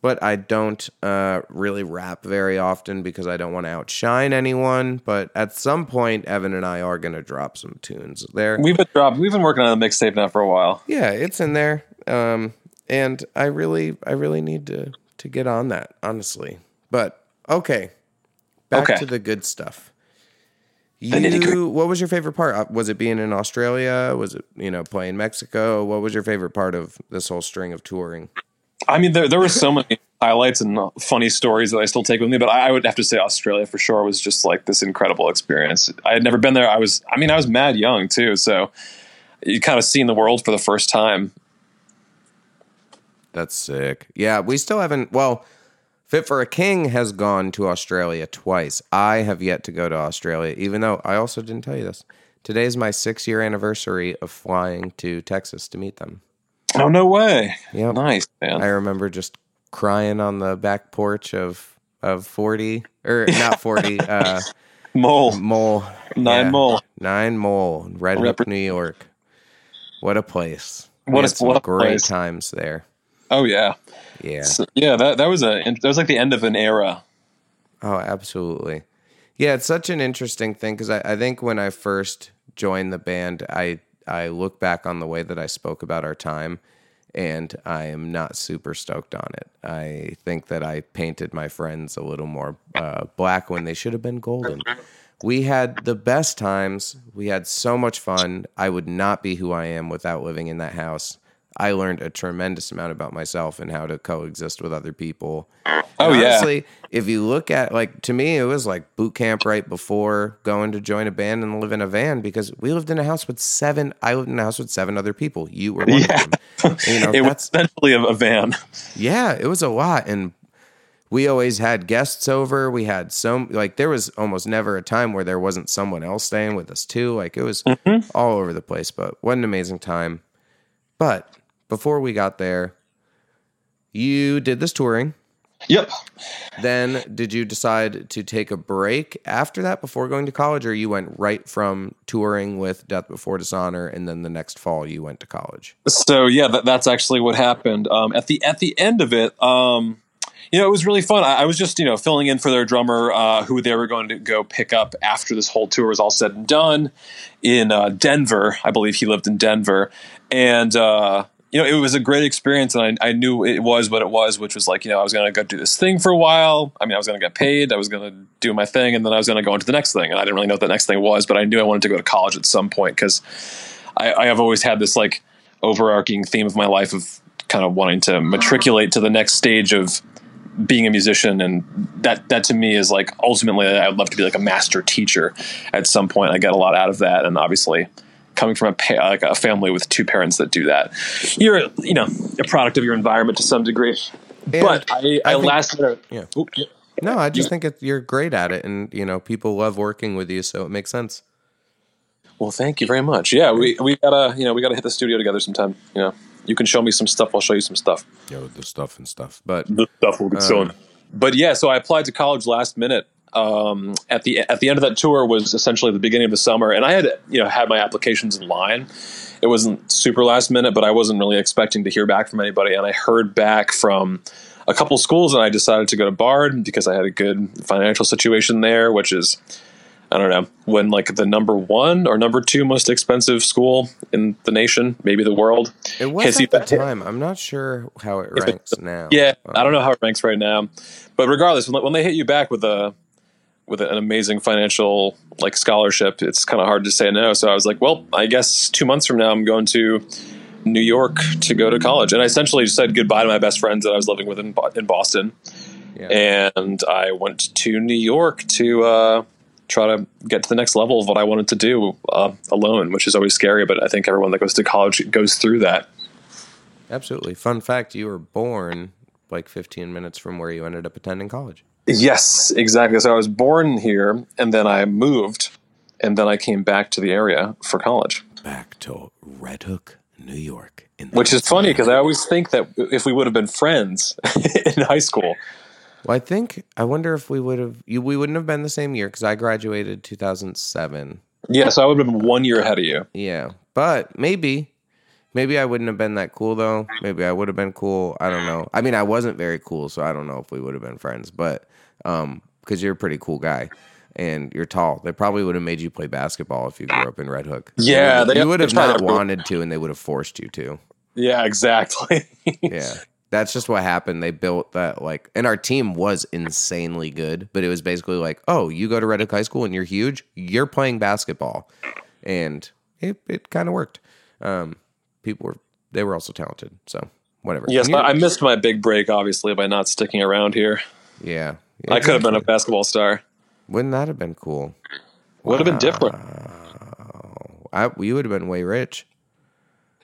but I don't uh, really rap very often because I don't want to outshine anyone. But at some point, Evan and I are gonna drop some tunes there. we've been dropped we've been working on a mixtape now for a while yeah, it's in there, um, and I really, I really need to to get on that honestly. But okay, back Okay. to the good stuff. Nitty-gritty. You, what was your favorite part? Uh, Was it being in Australia? Was it you know playing Mexico? What was your favorite part of this whole string of touring? I mean, there there were so many highlights and uh, funny stories that I still take with me, but I, I would have to say Australia for sure was just like this incredible experience. I had never been there. I was, I mean, I was mad young too, so you kind of seen the world for the first time. That's sick. Yeah, we still haven't. Well, Fit for a King has gone to Australia twice. I have yet to go to Australia, even though I also didn't tell you this. Today is my six year anniversary of flying to Texas to meet them. Oh no way! Yeah. Nice man. I remember just crying on the back porch of of forty or not forty. uh, Mole Mole. nine Yeah. mole. Nine Mole, Red Hook, Repre- New York. What a place. What a- what a great place. times there. Oh yeah, Yeah. So, yeah. That that was a that was like the end of an era. Oh, absolutely. Yeah, it's such an interesting thing because I, I think when I first joined the band, I I look back on the way that I spoke about our time, and I am not super stoked on it. I think that I painted my friends a little more uh, black when they should have been golden. We had the best times. We had so much fun. I would not be who I am without living in that house. I learned a tremendous amount about myself and how to coexist with other people. Oh, And yeah. honestly, if you look at like to me, it was like boot camp right before going to join a band and live in a van because we lived in a house with seven. I lived in a house with seven other people. You were one Yeah. of them. You know, it was essentially a, a van. yeah, it was a lot, and we always had guests over. We had some like there was almost never a time where there wasn't someone else staying with us too. Like it was mm-hmm. all over the place. But what an amazing time! But before we got there, you did this touring. Yep. Then did you decide to take a break after that before going to college, or you went right from touring with Death Before Dishonor, and then the next fall you went to college? So yeah, that, that's actually what happened. Um, at the at the end of it, um, you know, it was really fun. I, I was just you know filling in for their drummer, uh, who they were going to go pick up after this whole tour was all said and done in uh, Denver. I believe he lived in Denver, and uh, you know, it was a great experience, and I, I knew it was what it was, which was like you know I was going to go do this thing for a while. I mean, I was going to get paid. I was going to do my thing, and then I was going to go into the next thing. And I didn't really know what the next thing was, but I knew I wanted to go to college at some point because I, I have always had this like overarching theme of my life of kind of wanting to matriculate to the next stage of being a musician and that that to me is like ultimately I'd love to be like a master teacher at some point I get a lot out of that and obviously coming from a pa- like a family with two parents that do that you're you know a product of your environment to some degree but I, I, I think- last minute Yeah. Oop, yeah. No, I just think it, you're great at it, and you know people love working with you, so it makes sense. well thank you very much yeah we we gotta you know we gotta hit the studio together sometime you know you can show me some stuff I'll show you some stuff Yeah, the stuff and stuff, but the stuff will get Um, But yeah, so I applied to college last minute. Um, at the at the end of that tour was essentially the beginning of the summer, and I had you know had my applications in line. It wasn't super last minute, but I wasn't really expecting to hear back from anybody, and I heard back from a couple schools, and I decided to go to Bard because I had a good financial situation there, which is I don't know when like the number one or number two most expensive school in the nation, maybe the world. it was Hits at the time. I'm not sure how it ranks now. Yeah, Um, I don't know how it ranks right now, but regardless, when, when they hit you back with a with an amazing financial like scholarship, it's kind of hard to say no. So I was like, well, I guess two months from now, I'm going to New York to go to college, and I essentially said goodbye to my best friends that I was living with in, in Boston, Yeah. and I went to New York to uh, try to get to the next level of what I wanted to do uh, alone, which is always scary. But I think everyone that goes to college goes through that. Absolutely. Fun fact: you were born like 15 minutes from where you ended up attending college. Yes, exactly. So I was born here, and then I moved, and then I came back to the area for college. Back to Red Hook, New York. In Which is funny because I always think that if we would have been friends in high school, Well, I think I wonder if we would have you we wouldn't have been the same year because I graduated 2007. yeah, so I would have been one year ahead of you. Yeah, but maybe, maybe I wouldn't have been that cool though. Maybe I would have been cool. I don't know. I mean, I wasn't very cool, so I don't know if we would have been friends. But um, because you're a pretty cool guy and you're tall, they probably would have made you play basketball if you grew up in Red Hook. Yeah, you would, they- you would have not wanted to, and they would have forced you to. Yeah, exactly. Yeah, that's just what happened. They built that like, and our team was insanely good, but it was basically like, oh, you go to Red Hook High School and you're huge, you're playing basketball, and it it kind of worked. Um, people were they were also talented, so whatever. Yes, I missed my big break obviously by not sticking around here. yeah, I could have been a basketball star. Wouldn't that have been cool? Would have been different. I, you would have been way rich.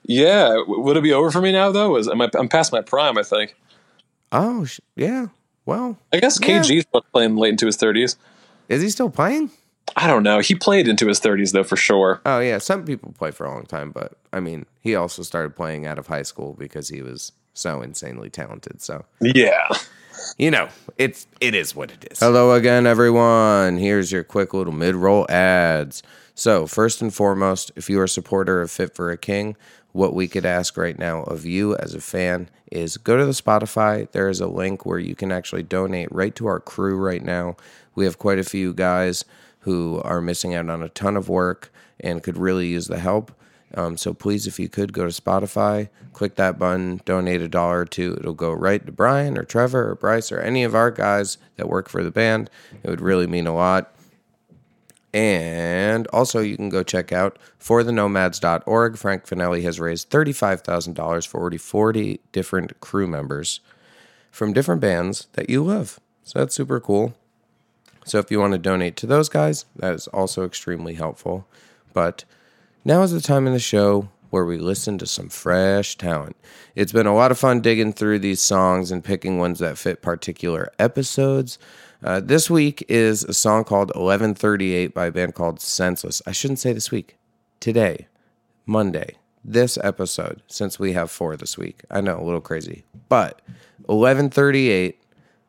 Yeah, would it be over for me now though? Is am I, I'm past my prime? I think. Oh, sh- yeah. Well, I guess Yeah. KG's playing late into his 30s. is he still playing? I don't know. He played into his 30s though for sure. Oh yeah, some people play for a long time, but I mean, he also started playing out of high school because he was so insanely talented. So Yeah. You know, it's it is what it is. Hello again, everyone. Here's your quick little mid-roll ads. So first and foremost, if you are a supporter of Fit for a King, what we could ask right now of you as a fan is go to the Spotify. There is a link where you can actually donate right to our crew right now. We have quite a few guys who are missing out on a ton of work and could really use the help. Um, so please, if you could go to Spotify, click that button, donate a dollar or two. It'll go right to Brian or Trevor or Bryce or any of our guys that work for the band. It would really mean a lot. And also, you can go check out forthenomads.org. Frank Finelli has raised $35,000 for already 40 different crew members from different bands that you love. So that's super cool. So if you want to donate to those guys, that is also extremely helpful. But now is the time in the show where we listen to some fresh talent. It's been a lot of fun digging through these songs and picking ones that fit particular episodes. Uh, this week is a song called 1138 by a band called Senseless. I shouldn't say this week. Today, Monday, this episode, since we have four this week. I know, a little crazy. But 1138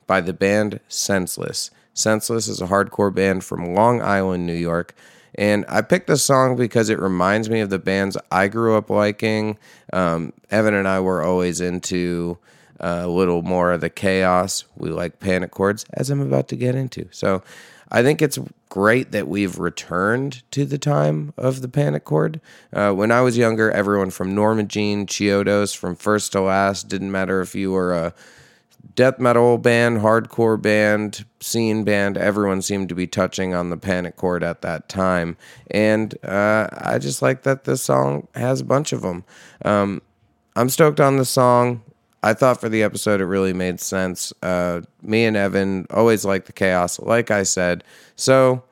by the band Senseless. Senseless is a hardcore band from Long Island, New York. And I picked this song because it reminds me of the bands I grew up liking. Um, Evan and I were always into uh, a little more of the chaos. We like panic chords, as I'm about to get into. So I think it's great that we've returned to the time of the panic chord. Uh, when I was younger, everyone from Norma Jean, Chiodos, from first to last, didn't matter if you were a death metal band, hardcore band, scene band, everyone seemed to be touching on the panic chord at that time. And uh, I just like that this song has a bunch of them. Um, I'm stoked on the song. I thought for the episode it really made sense. Uh, me and Evan always like the chaos, like I said. So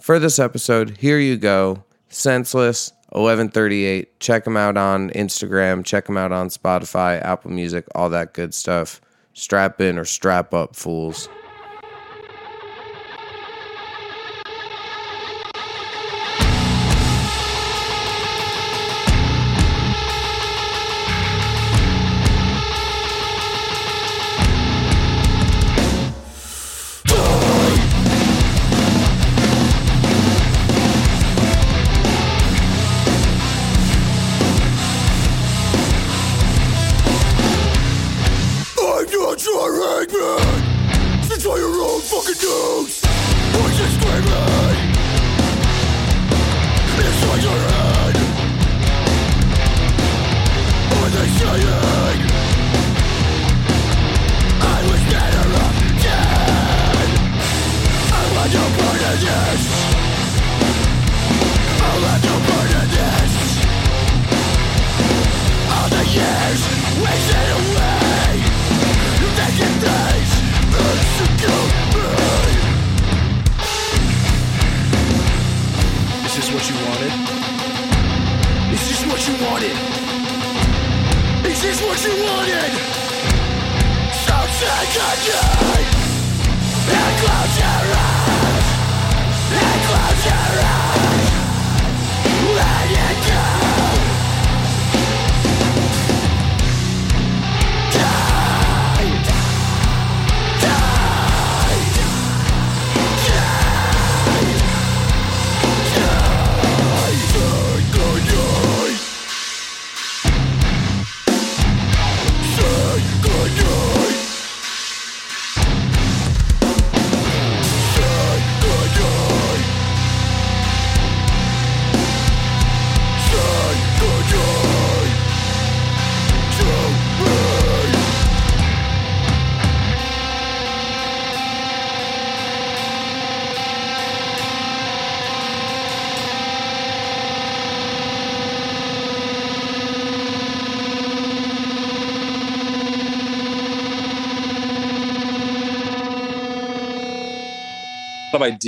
for this episode, here you go. Senseless 1138. Check them out on Instagram. Check them out on Spotify, Apple Music, all that good stuff. Strap in or strap up, fools.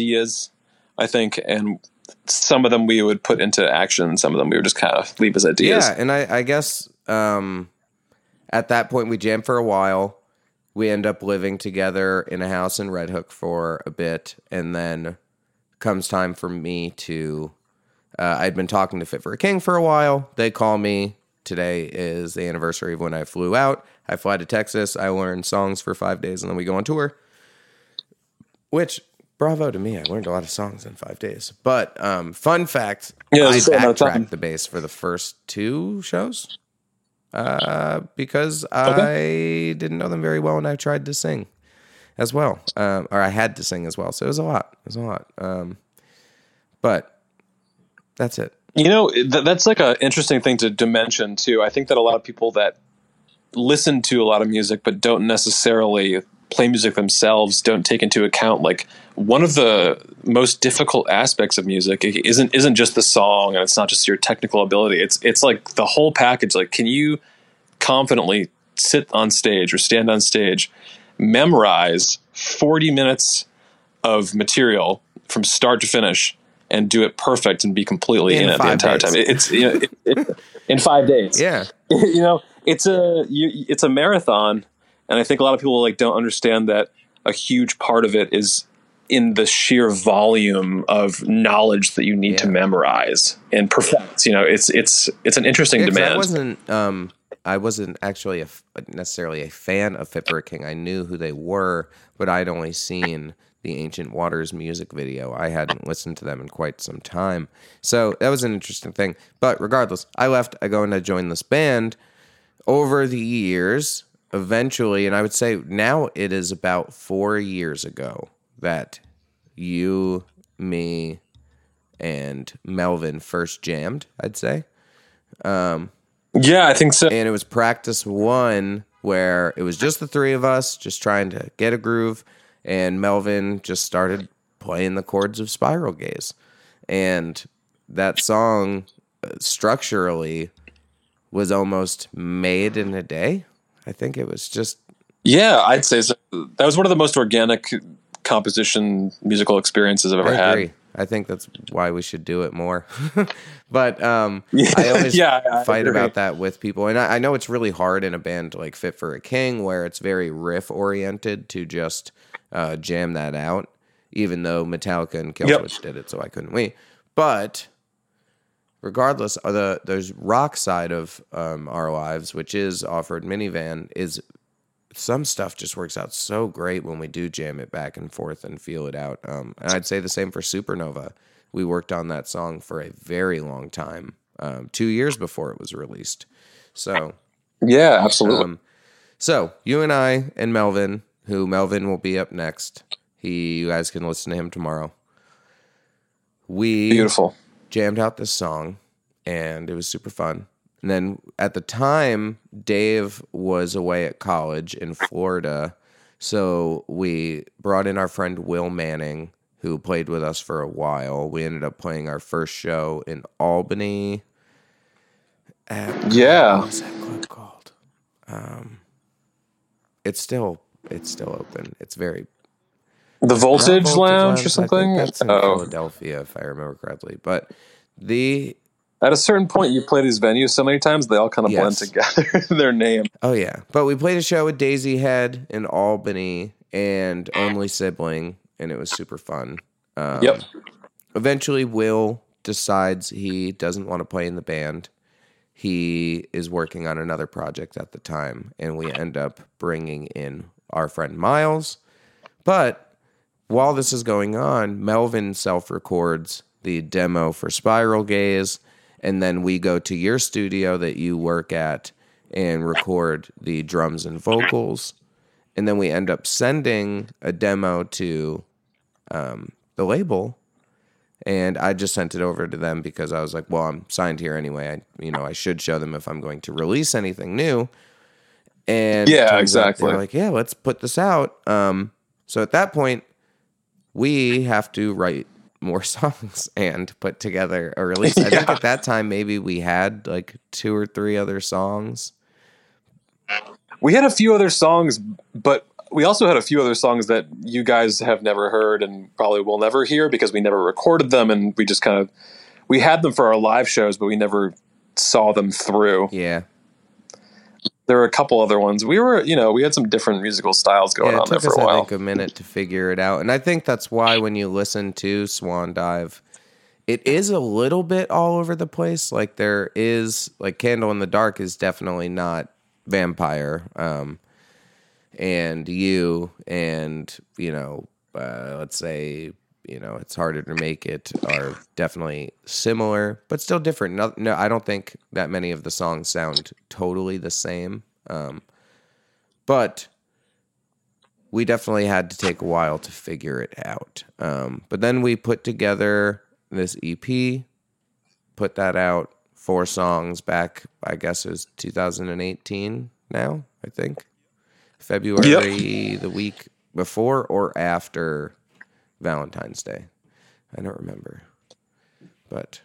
Ideas, I think, and some of them we would put into action. Some of them we would just kind of leave as ideas. Yeah, and I, I guess um, at that point we jam for a while. We end up living together in a house in Red Hook for a bit, and then comes time for me to. Uh, I'd been talking to Fit for a King for a while. They call me. Today is the anniversary of when I flew out. I fly to Texas. I learn songs for five days, and then we go on tour. Which bravo to me. I learned a lot of songs in five days. But um, fun fact: Yeah, I that's a lot backtracked the bass for the first two shows uh, because I didn't know them very well, and I tried to sing as well, um, or I had to sing as well. So it was a lot. It was a lot. Um, but that's it. You know, th- that's like an interesting thing to, to mention too. I think that a lot of people that listen to a lot of music but don't necessarily play music themselves don't take into account like one of the most difficult aspects of music isn't isn't just the song and it's not just your technical ability. It's it's like the whole package. Like, can you confidently sit on stage or stand on stage, memorize forty minutes of material from start to finish? And do it perfect and be completely In in, it the entire days. time. It's you know, it, it, in five days Yeah. you know it's a you, it's a marathon and i think a lot of people like don't understand that a huge part of it is in the sheer volume of knowledge that you need to memorize and perfect you know it's it's it's an interesting Yeah, 'cause I demand wasn't. Um, I wasn't actually a necessarily a fan of Fit for a King. I knew who they were, but I'd only seen the Ancient Waters music video. I hadn't listened to them in quite some time, so that was an interesting thing. But regardless, I left. I go and I joined this band. Over the years, eventually, and I would say now it is about four years ago that you, me, and Melvin first jammed. I'd say. Yeah i think so. and it was practice one where it was just the three of us just trying to get a groove and melvin just started playing the chords of spiral gaze. And that song uh, structurally was almost made in a day i think it was just yeah i'd say so. That was one of the most organic composition musical experiences i've ever i had. agree. I think that's why we should do it more. But um i always Yeah, I fight agree. about that with people. And I, I know it's really hard in a band like fit for a king where it's very riff oriented to just uh, jam that out even though metallica and killswitch did it so i couldn't we? But regardless of the there's rock side of um, our lives which is Off Road Minivan is some stuff just works out so great when we do jam it back and forth and feel it out. Um, and I'd say the same for Supernova. We worked on that song for a very long time, um, two years before it was released. So, yeah absolutely um, so you and I and Melvin, who Melvin will be up next. He, you guys can listen to him tomorrow. We beautiful jammed out this song and it was super fun. And then at the time, Dave was away at college in Florida. So we brought in our friend Will Manning, who played with us for a while. We ended up playing our first show in Albany. At, Yeah. What was that club called? Um, it's still it's still open. It's very the voltage, Voltage lounge or something that's in oh Philadelphia, if I remember correctly. But the At a certain point, you play these venues so many times, they all kind of blend Yes. together. Their name. Oh yeah, but we played a show with Daisyhead in Albany and Only Sibling, and it was super fun. Um, Yep. Eventually, Will decides he doesn't want to play in the band. He is working on another project at the time, and we end up bringing in our friend Miles. But while this is going on, Melvin self records the demo for Spiral Gaze, and then we go to your studio that you work at and record the drums and vocals. And then we end up sending a demo to um, the label. And I just sent it over to them because I was like, well, I'm signed here anyway. I, you know, I should show them if I'm going to release anything new. And Yeah, exactly. Like, yeah, let's put this out. Um, so at that point, we have to write more songs and put together a release. I think at that time maybe we had like two or three other songs. We had a few other songs, but we also had a few other songs that you guys have never heard and probably will never hear because we never recorded them and we just kind of we had them for our live shows, but we never saw them through. Yeah. There were a couple other ones. We were, you know, we had some different musical styles going yeah, on there for us, a I while. think, a minute to figure it out. And I think that's why when you listen to Swan Dive, it is a little bit all over the place. Like there is, like Candle in the Dark is definitely not vampire. Um, and you and, you know, uh, let's say, you know, it's harder to make it are definitely similar, but still different. No, no, I don't think that many of the songs sound totally the same. Um, but we definitely had to take a while to figure it out. Um, but then we put together this EP, put that out, four songs back, I guess it was 2018 now, I think. February, the week before or after Valentine's Day. I don't remember. But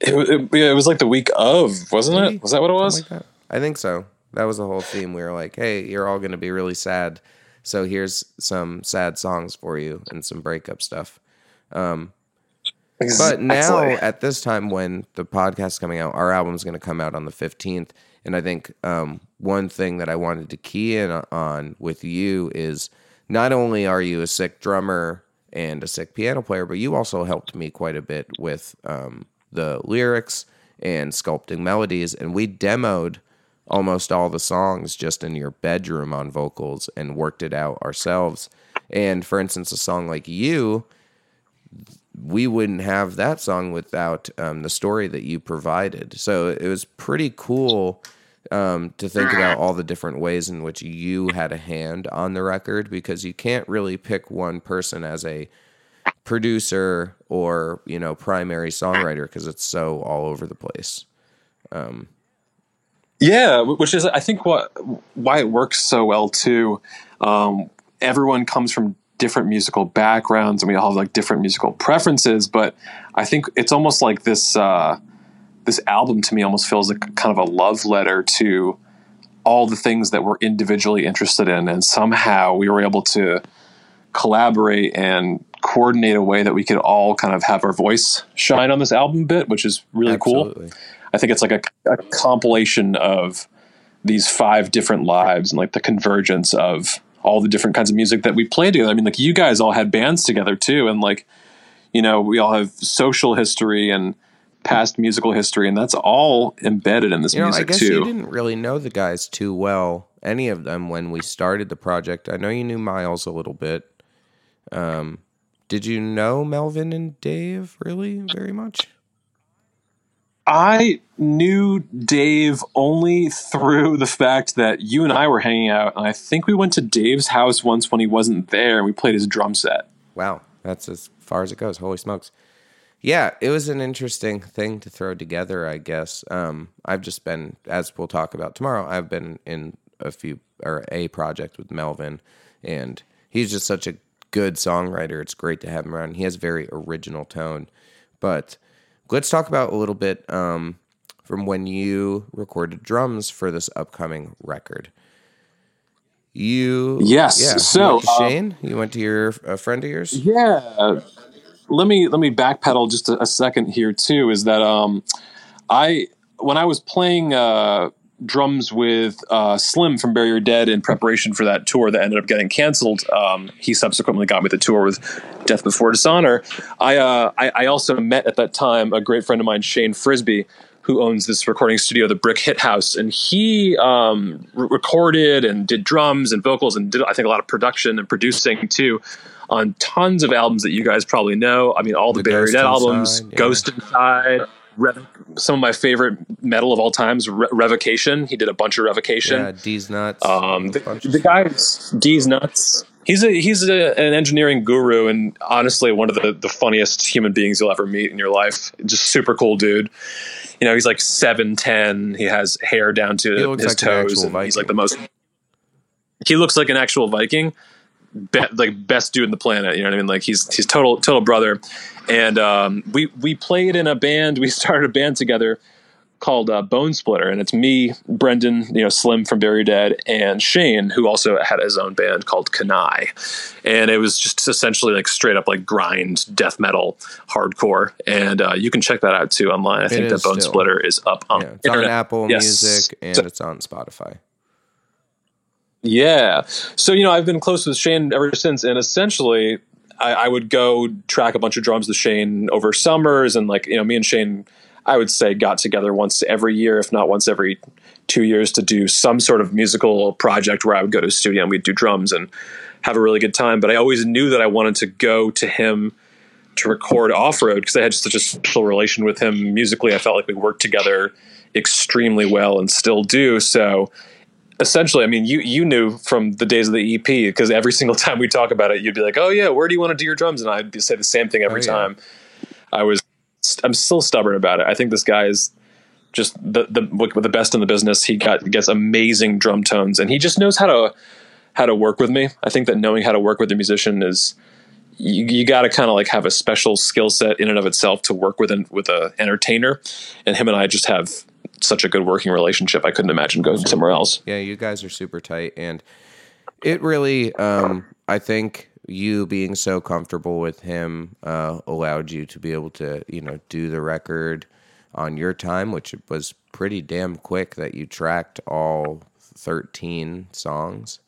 It, it, yeah, it was like the week of, wasn't Maybe. it? Was that what it was? Like. I think so. That was the whole theme. We were like, hey, you're all going to be really sad. So here's some sad songs for you and some breakup stuff. But now, Exactly. at this time when the podcast is coming out, our album's going to come out on the 15th. And I think um, one thing that I wanted to key in on with you is not only are you a sick drummer and a sick piano player, but you also helped me quite a bit with um, the lyrics and sculpting melodies. And we demoed almost all the songs just in your bedroom on vocals and worked it out ourselves. And for instance, a song like You, we wouldn't have that song without um, the story that you provided. So it was pretty cool um, to think about all the different ways in which you had a hand on the record because you can't really pick one person as a producer or you know primary songwriter because it's so all over the place. Yeah, which is I think what why it works so well too. Um, everyone comes from different musical backgrounds, and we all have like different musical preferences. But I think it's almost like this uh, this album to me almost feels like kind of a love letter to all the things that we're individually interested in, and somehow we were able to collaborate and coordinate a way that we could all kind of have our voice shine on this album bit, which is really cool. I think it's like a, a compilation of these five different lives and like the convergence of all the different kinds of music that we played together. I mean, like you guys all had bands together too, and like you know we all have social history and past musical history, and that's all embedded in this You know, I music guess too. you didn't really know the guys too well, any of them, when we started the project. I know you knew Miles a little bit. Um, did you know Melvin and Dave really very much? I knew Dave only through the fact that you and I were hanging out, and I think we went to Dave's house once when he wasn't there, and we played his drum set. Wow, that's as far as it goes. Holy smokes. Yeah, it was an interesting thing to throw together, I guess. Um, I've just been, as we'll talk about tomorrow, I've been in a few or a project with Melvin, and he's just such a good songwriter. It's great to have him around. He has very original tone. But let's talk about a little bit um, from when you recorded drums for this upcoming record. You Yes, yeah, so, you uh, Shane. You went to your a friend of yours. Yeah. Let me let me backpedal just a, a second here too. Is that um, I when I was playing uh, drums with uh, Slim from Bury Your Dead in preparation for that tour that ended up getting canceled. Um, he subsequently got me the tour with Death Before Dishonor. I, uh, I I also met at that time a great friend of mine, Shane Frisbee, who owns this recording studio, the Brick Hit House, and he um, re- recorded and did drums and vocals and did I think a lot of production and producing too on tons of albums that you guys probably know. I mean, all the, The Dead albums, yeah. Ghost Inside. Rev- some of my favorite metal of all times, Re- Revocation. He did a bunch of Revocation. Yeah, Deez Nuts. Um, the, the stuff. guy, Deez Nuts. He's a he's a, an engineering guru and honestly one of the, the funniest human beings you'll ever meet in your life. Just super cool dude. You know, he's like seven ten. He has hair down to his like toes, and he's like the most. He looks like an actual Viking, be, like best dude in the planet. You know what I mean? Like he's he's total total brother. And um, we we played in a band. We started a band together called uh, Bone Splitter, and it's me, Brendan, you know, Slim from Bury Dead, and Shane, who also had his own band called Kanai, and it was just essentially like straight up like grind death metal hardcore, and uh, you can check that out too online. I think that Bone still. Splitter is up on Yeah, it's on. Apple Yes. Music and So- it's on Spotify. Yeah. So, you know, I've been close with Shane ever since. And essentially, I, I would go track a bunch of drums with Shane over summers. And, like, you know, me and Shane, I would say, got together once every year, if not once every two years, to do some sort of musical project where I would go to a studio and we'd do drums and have a really good time. But I always knew that I wanted to go to him to record off road because I had such a special relation with him musically. I felt like we worked together extremely well and still do. So, essentially, I mean, you you knew from the days of the EP because every single time we talk about it, you'd be like, "Oh yeah, where do you want to do your drums?" And I'd say the same thing every Oh, yeah. time. I was, I'm still stubborn about it. I think this guy is just the the the best in the business. He got gets amazing drum tones, and he just knows how to how to work with me. I think that knowing how to work with a musician is you, you got to kind of like have a special skill set in and of itself to work with an with a entertainer. And him and I just have such a good working relationship. I couldn't imagine going somewhere else. Yeah, you guys are super tight, and it really, um, I think you being so comfortable with him uh, allowed you to be able to, you know, do the record on your time, which was pretty damn quick that you tracked all thirteen songs.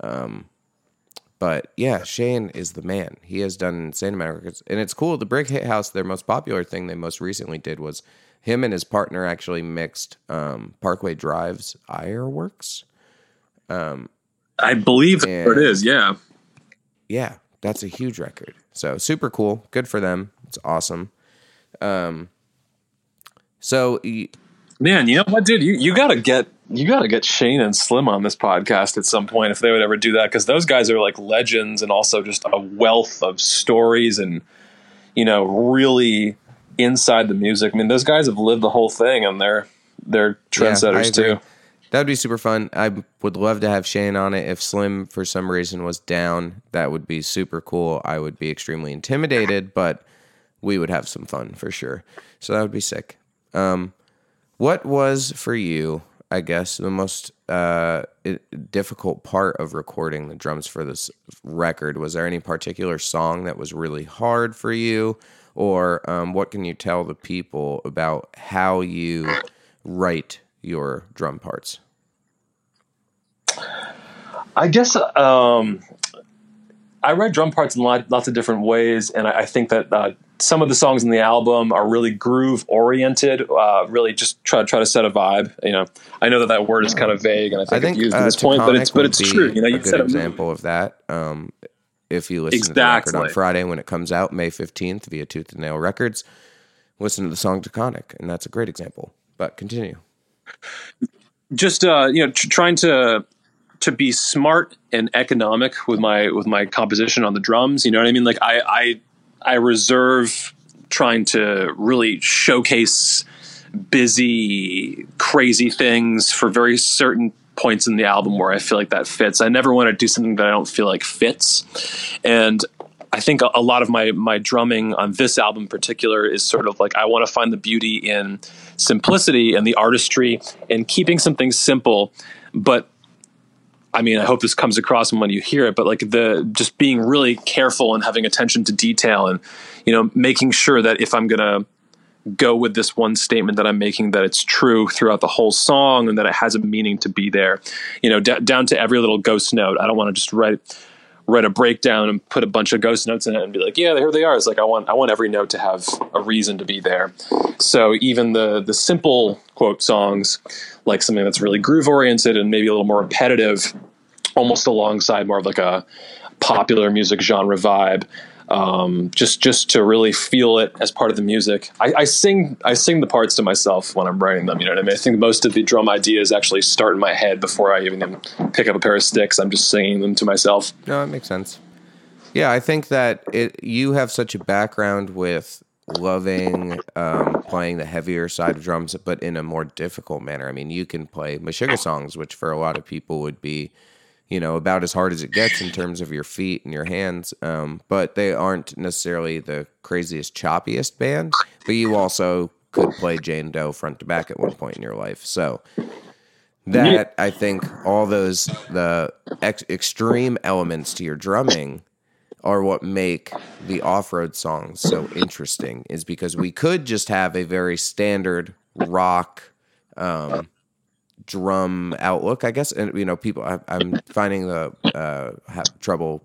Um, but yeah, Shane is the man. He has done insane amount of records, and it's cool. The Brick Hit House, their most popular thing they most recently did was him and his partner actually mixed um, Parkway Drive's Ironworks. I believe it is. Yeah. Yeah, that's a huge record. So super cool. Good for them. It's awesome. Um, so Man, you know what, dude? You you gotta get you gotta get Shane and Slim on this podcast at some point if they would ever do that because those guys are like legends and also just a wealth of stories and you know really inside the music. I mean, those guys have lived the whole thing and they're they're Yeah, trendsetters agree. too. That'd be super fun. I would love to have Shane on it. If Slim for some reason was down, that would be super cool. I would be extremely intimidated, but we would have some fun for sure. So that would be sick. Um, what was for you, I guess, the most uh, difficult part of recording the drums for this record? Was there any particular song that was really hard for you? Or um, what can you tell the people about how you write your drum parts? I guess um, I write drum parts in lot, lots of different ways, and I, I think that uh, some of the songs in the album are really groove oriented. Uh, really, just try try to set a vibe. You know, I know that that word is kind of vague, and I think, I think it's used uh, at this point, but it's but it's true. You know, a you good set a example of that. Um, if you listen to the record on Friday when it comes out, May fifteenth, via Tooth and Nail Records, listen to the song Taconic, and that's a great example. But continue. Just uh, you know tr- trying to to be smart and economic with my with my composition on the drums you know what i mean? Like i i i reserve trying to really showcase busy crazy things for very certain points in the album where i feel like that fits. I never want to do something that i don't feel like fits. And I think a, lot of my my drumming on this album in particular is sort of like I want to find the beauty in simplicity and the artistry and keeping something simple, but I mean, I hope this comes across when you hear it, but like the just being really careful and having attention to detail and you know making sure that if I'm gonna go with this one statement that I'm making that it's true throughout the whole song and that it has a meaning to be there, you know, d- down to every little ghost note. I don't want to just write write a breakdown and put a bunch of ghost notes in it and be like, yeah, here they are. It's like I want I want every note to have a reason to be there. So even the the simple quote songs, like something that's really groove oriented and maybe a little more repetitive, almost alongside more of like a popular music genre vibe. Um, just just to really feel it as part of the music. I, I sing I sing the parts to myself when I'm writing them. You know what I mean? I think most of the drum ideas actually start in my head before I even pick up a pair of sticks. I'm just singing them to myself. No, it makes sense. Yeah, I think that it. You have such a background with loving um, playing the heavier side of drums, but in a more difficult manner. I mean, you can play Meshuggah songs, which for a lot of people would be, you know, about as hard as it gets in terms of your feet and your hands. Um, but they aren't necessarily the craziest, choppiest band. But you also could play Jane Doe front to back at one point in your life. So that I think all those the ex- extreme elements to your drumming are what make the off-road songs so interesting is because we could just have a very standard rock um, drum outlook i guess. And you know people I, i'm finding the uh, have trouble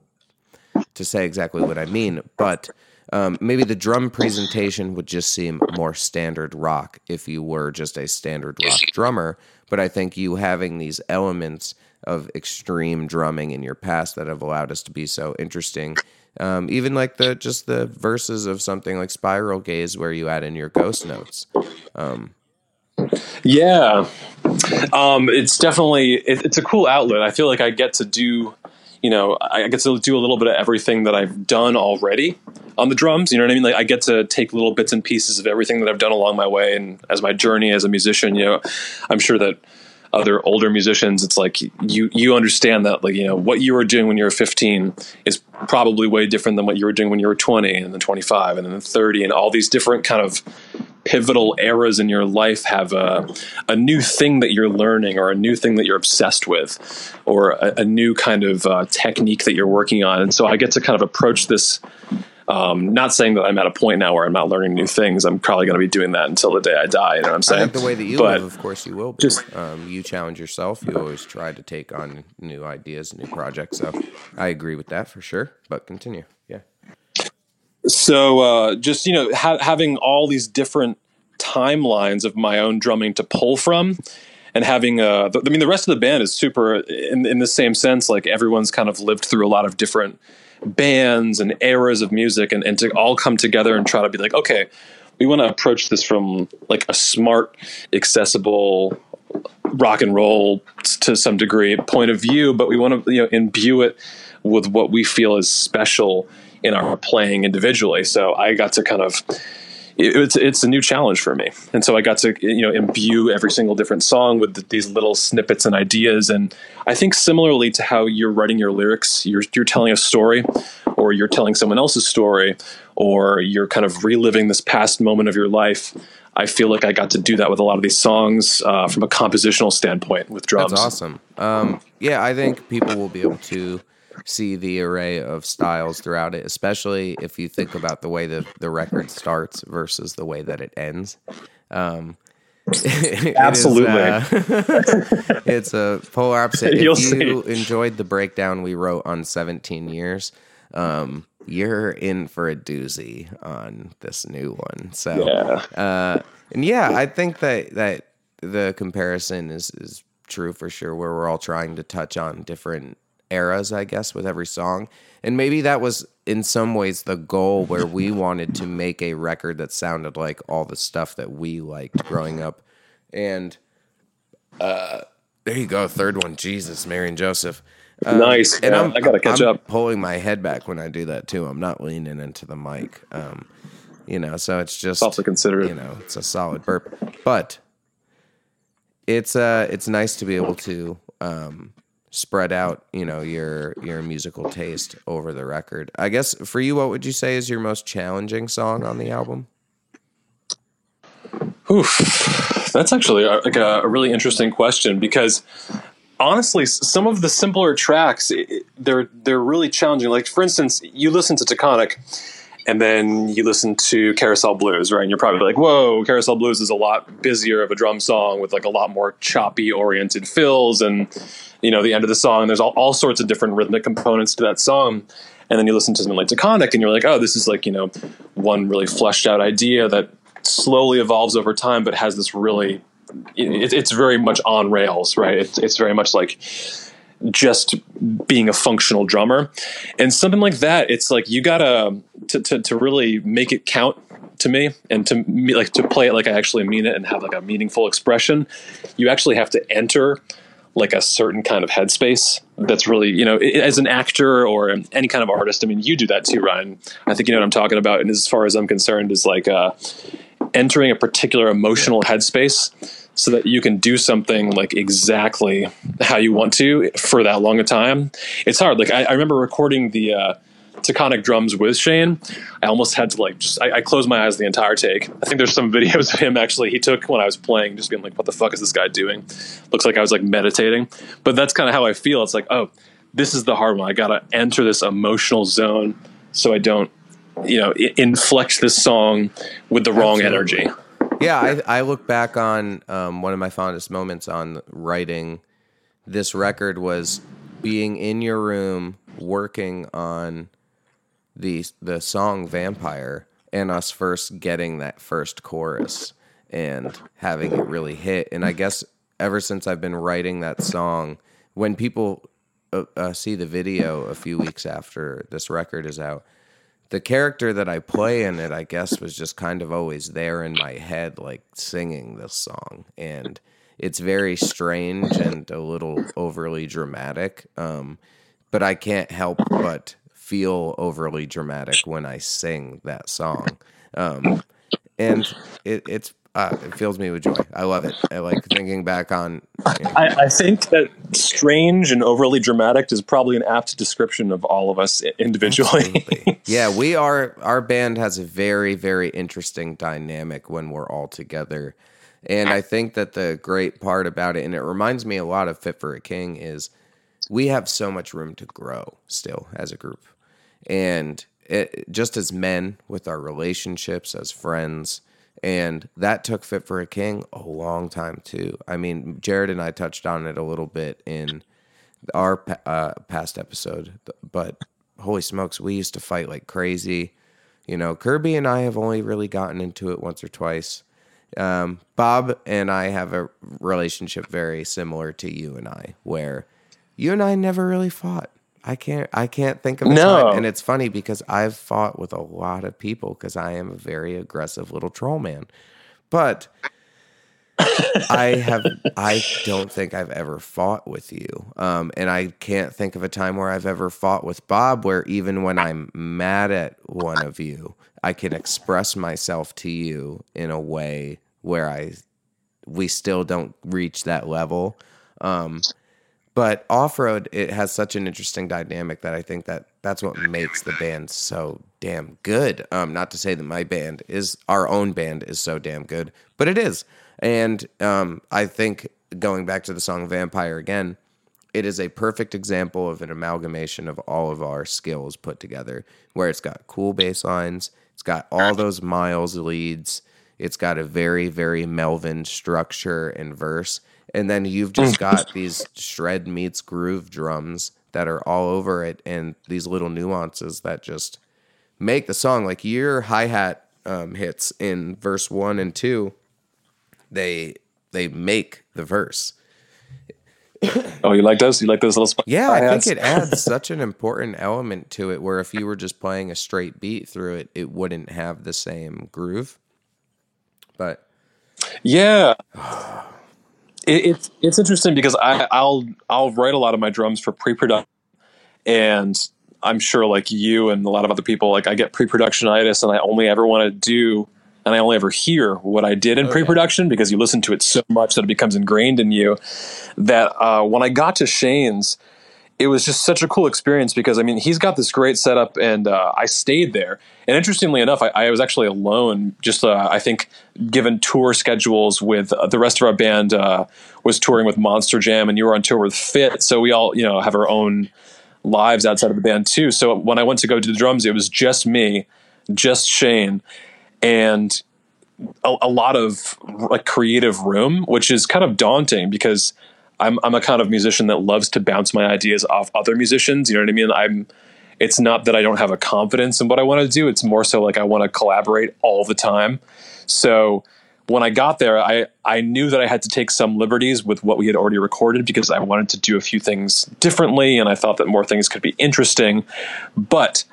to say exactly what i mean but um, maybe the drum presentation would just seem more standard rock if you were just a standard rock drummer. But i think you having these elements of extreme drumming in your past that have allowed us to be so interesting um, even like the just the verses of something like spiral gaze where you add in your ghost notes um, Yeah, um, it's definitely it, it's a cool outlet. I feel like I get to do, you know, I get to do a little bit of everything that I've done already on the drums. You know what I mean? Like I get to take little bits and pieces of everything that I've done along my way and as my journey as a musician. You know, I'm sure that other older musicians, it's like you you understand that like you know what you were doing when you were 15 is probably way different than what you were doing when you were 20 and then 25 and then 30 and all these different kind of pivotal eras in your life have a, a new thing that you're learning or a new thing that you're obsessed with or a, a new kind of uh, technique that you're working on and so i get to kind of approach this um, not saying that i'm at a point now where i'm not learning new things i'm probably going to be doing that until the day i die you know what i'm I saying think the way that you But- live, of course, you will be. just- um, you challenge yourself. You always try to take on new ideas, new projects. So I agree with that for sure. But continue. So uh, just you know ha- having all these different timelines of my own drumming to pull from and having uh th- i mean the rest of the band is super in, in the same sense like everyone's kind of lived through a lot of different bands and eras of music and, and to all come together and try to be like okay we want to approach this from like a smart accessible rock and roll to some degree point of view, but we want to you know imbue it with what we feel is special in our playing individually. So I got to kind of it's it's a new challenge for me, and so I got to you know imbue every single different song with th- these little snippets and ideas. And I think similarly to how you're writing your lyrics, you're you're telling a story, or you're telling someone else's story, or you're kind of reliving this past moment of your life. I feel like I got to do that with a lot of these songs uh, from a compositional standpoint with drums. That's awesome. Um, yeah, I think people will be able to see the array of styles throughout it, especially if you think about the way that the record starts versus the way that it ends. Um, it is, Absolutely. uh, it's a polar opposite. You'll if you see. enjoyed the breakdown we wrote on 17 years, um, you're in for a doozy on this new one. So, Yeah. uh, and yeah, I think that that the comparison is is true for sure. Where we're all trying to touch on different eras, I guess, with every song, and maybe that was in some ways the goal where we wanted to make a record that sounded like all the stuff that we liked growing up, and uh, there you go, third one. Jesus, Mary and Joseph. Um, Nice. And yeah, I gotta catch I'm up. Pulling my head back when I do that too. I'm not leaning into the mic. Um, you know, so it's just Awfully considerate. You know, it's a solid burp, but it's uh it's nice to be able to um spread out you know your your musical taste over the record. I guess for you, what would you say is your most challenging song on the album? Oof. That's actually a, like a, a really interesting question because honestly, some of the simpler tracks they're they're really challenging. Like for instance, you listen to Taconic, and then you listen to Carousel Blues, right? And you're probably like, "Whoa, Carousel Blues is a lot busier of a drum song with like a lot more choppy oriented fills." And you know, the end of the song, there's all, all sorts of different rhythmic components to that song. And then you listen to something like Taconic, and you're like, "Oh, this is like you know, one really fleshed out idea that slowly evolves over time, but has this really it, it's very much on rails, right? It's, it's very much like just being a functional drummer, and something like that. It's like you gotta to to, to really make it count to me, and to me, like to play it like I actually mean it and have like a meaningful expression. You actually have to enter like a certain kind of headspace that's really you know as an actor or any kind of artist i mean you do that too ryan i think you know what i'm talking about and as far as i'm concerned is like uh entering a particular emotional headspace so that you can do something like exactly how you want to for that long a time. It's hard. Like I, I remember recording the uh, Taconic drums with Shane, I almost had to like just I, I closed my eyes the entire take. I think there's some videos of him actually he took when I was playing, just being like, "What the fuck is this guy doing?" Looks like I was like meditating, but that's kind of how I feel. It's like, oh, this is the hard one. I gotta enter this emotional zone so I don't, you know, I- inflect this song with the wrong Absolutely. energy. Yeah, I, I look back on um, one of my fondest moments on writing this record was being in your room working on the the song Vampire and us first getting that first chorus and having it really hit. And I guess ever since I've been writing that song, when people uh, uh, see the video a few weeks after this record is out, the character that I play in it, I guess, was just kind of always there in my head, like singing this song. And it's very strange and a little overly dramatic. Um, but I can't help but feel overly dramatic when I sing that song. Um, and it, it's, uh, it fills me with joy. I love it. I like thinking back on. you know, I, I think that strange and overly dramatic is probably an apt description of all of us individually. Yeah, we are. Our band has a very, very interesting dynamic when we're all together, and I think that the great part about it, and it reminds me a lot of Fit for a King, is we have so much room to grow still as a group, and it, just as men with our relationships as friends. And that took Fit for a King a long time too. I mean, Jared and I touched on it a little bit in our uh, past episode, but holy smokes, we used to fight like crazy. You know, Kirby and I have only really gotten into it once or twice. Um, Bob and I have a relationship very similar to you and I, where you and I never really fought. I can't. I can't think of a No. time, and it's funny because I've fought with a lot of people because I am a very aggressive little troll man. But I have I don't think I've ever fought with you. Um, and I can't think of a time where I've ever fought with Bob where even when I'm mad at one of you, I can express myself to you in a way where I we still don't reach that level. Um, but off road, it has such an interesting dynamic that I think that that's what makes the band so damn good. Um, not to say that my band is our own band is so damn good, but it is. And um, I think going back to the song Vampire again, it is a perfect example of an amalgamation of all of our skills put together, where it's got cool bass lines, it's got all those miles leads, it's got a very, very Melvin structure and verse, and then you've just got these shred meets groove drums that are all over it, and these little nuances that just make the song like your hi hat um, hits in verse one and two. They they make the verse. oh, you like those? You like those little? Sp- Yeah, I think it adds such an important element to it where if you were just playing a straight beat through it, it wouldn't have the same groove. But Yeah. It, it's it's interesting because I, I'll I'll write a lot of my drums for pre-production, and I'm sure like you and a lot of other people, like I get pre-productionitis, and I only ever want to do, and I only ever hear what I did in pre-production because you listen to it so much that it becomes ingrained in you. That uh, when I got to Shane's, it was just such a cool experience because I mean he's got this great setup and uh, I stayed there. And interestingly enough, I, I was actually alone. Just uh, I think given tour schedules with uh, the rest of our band uh, was touring with Monster Jam, and you were on tour with Fit. So we all you know have our own lives outside of the band too. So when I went to go do the drums, it was just me, just Shane, and a, a lot of like creative room, which is kind of daunting because I'm I'm a kind of musician that loves to bounce my ideas off other musicians. You know what I mean? I'm. It's not that I don't have a confidence in what I want to do. It's more so like I want to collaborate all the time. So when I got there, I I knew that I had to take some liberties with what we had already recorded because I wanted to do a few things differently, and I thought that more things could be interesting. But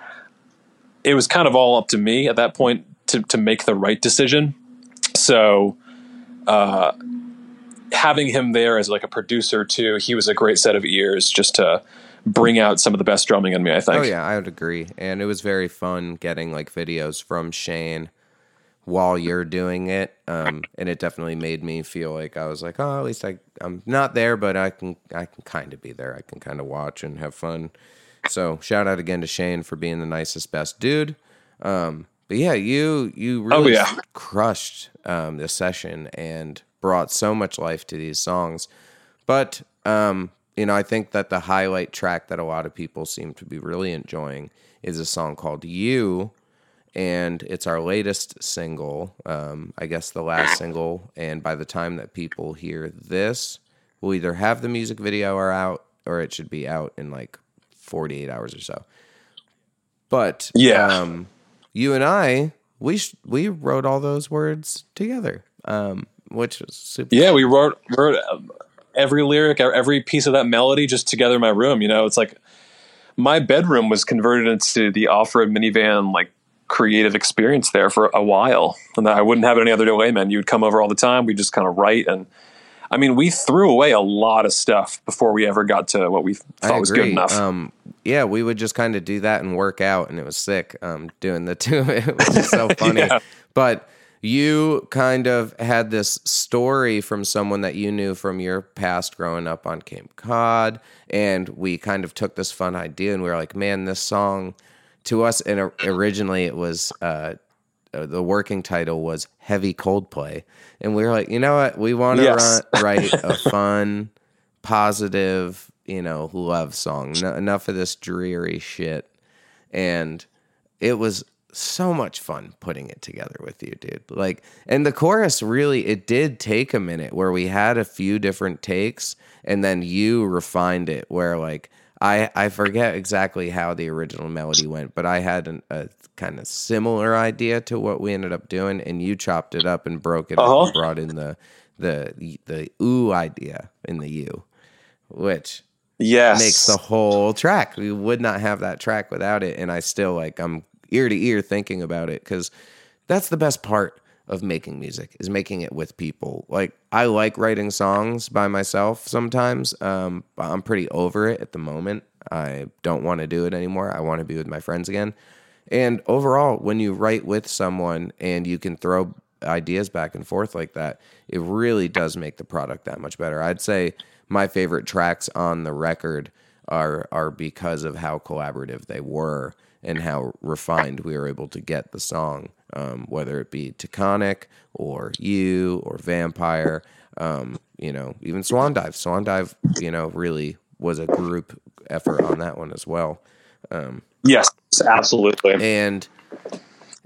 it was kind of all up to me at that point to to make the right decision. So uh, having him there as like a producer too, he was a great set of ears just to bring out some of the best drumming in me. I think. oh yeah, I would agree. And it was very fun getting like videos from Shane while you're doing it. Um, and it definitely made me feel like I was like, oh, at least I I'm not there, but I can I can kind of be there. I can kind of watch and have fun. So shout out again to Shane for being the nicest, best dude. Um, but yeah, you you really yeah. crushed um, this session and brought so much life to these songs. But um, you know, I think that the highlight track that a lot of people seem to be really enjoying is a song called "You." and it's our latest single. Um, I guess the last single. And by the time that people hear this, we'll either have the music video or out, or it should be out in like 48 hours or so. But Yeah. um, you and I, we sh- we wrote all those words together, um, which was super. Yeah, we wrote wrote um, every lyric, every piece of that melody just together in my room. You know, it's like my bedroom was converted into the off-road minivan like creative experience there for a while, and I wouldn't have it any other way, man. You'd come over all the time. We just kind of write, and I mean, we threw away a lot of stuff before we ever got to what we thought was good enough. Um, yeah, we would just kind of do that and work out, and it was sick. Um, doing the two, it was just so funny. Yeah. But you kind of had this story from someone that you knew from your past growing up on Cape Cod, and we kind of took this fun idea, and we were like, "Man, this song." To us, and originally it was uh, uh, the working title was Heavy Coldplay, and we were like, you know what, we want to Yes. write a fun, positive, you know, love song. No, enough of this dreary shit. And it was so much fun putting it together with you, dude. Like, and the chorus really, it did take a minute where we had a few different takes, and then you refined it. Where like I I forget exactly how the original melody went, but I had an, a kind of similar idea to what we ended up doing, and you chopped it up and broke it up Uh-huh. and brought in the the the ooh idea in the you, which yes, makes the whole track. We would not have that track without it. And I still like I'm ear to ear thinking about it because that's the best part of making music is making it with people. Like I like writing songs by myself sometimes. Um, but I'm pretty over it at the moment. I don't want to do it anymore. I want to be with my friends again. And overall, when you write with someone and you can throw ideas back and forth like that, it really does make the product that much better. I'd say my favorite tracks on the record are are because of how collaborative they were and how refined we were able to get the song, um, whether it be Taconic or You or Vampire, um, you know, even Swan Dive. Swan Dive, you know, really was a group effort on that one as well. yes, absolutely. And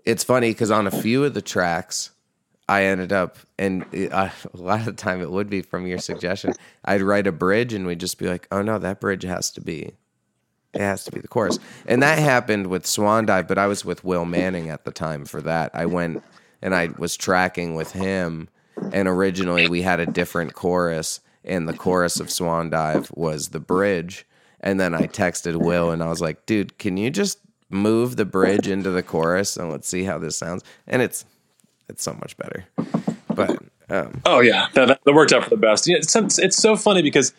it's funny because on a few of the tracks, I ended up, and it, I, a lot of the time it would be from your suggestion. I'd write a bridge, and we'd just be like, "Oh no, that bridge has to be, it has to be the chorus." And that happened with Swan Dive, but I was with Will Manning at the time for that. I went and I was tracking with him, and originally we had a different chorus, and the chorus of Swan Dive was the bridge. And then I texted Will, and I was like, "Dude, can you just move the bridge into the chorus, and let's see how this sounds?" And it's it's so much better. But um, Oh yeah, that, that worked out for the best. Yeah, it's, so- it's so funny because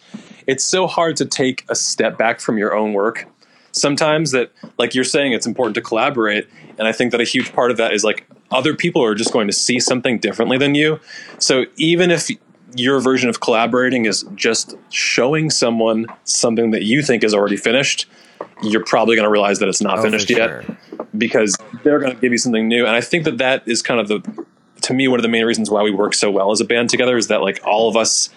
it's so hard to take a step back from your own work. Sometimes that, like you're saying, it's important to collaborate, and I think that a huge part of that is like other people are just going to see something differently than you. So even if your version of collaborating is just showing someone something that you think is already finished, you're probably going to realize that it's not Oh, finished yet because they're going to give you something new. And I think that that is kind of the, to me, one of the main reasons why we work so well as a band together is that like all of us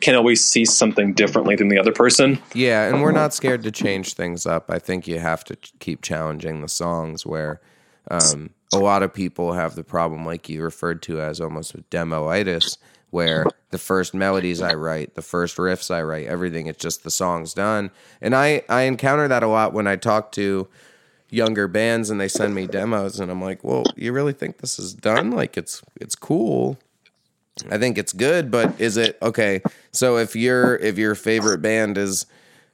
can always see something differently than the other person. yeah, and we're not scared to change things up. I think you have to keep challenging the songs where um, a lot of people have the problem, like you referred to as almost with demoitis, where the first melodies I write, the first riffs I write, everything, it's just the song's done. And I, I encounter that a lot when I talk to younger bands and they send me demos and I'm like, well, you really think this is done? Like it's it's cool. I think it's good, but is it okay? So if your if your favorite band is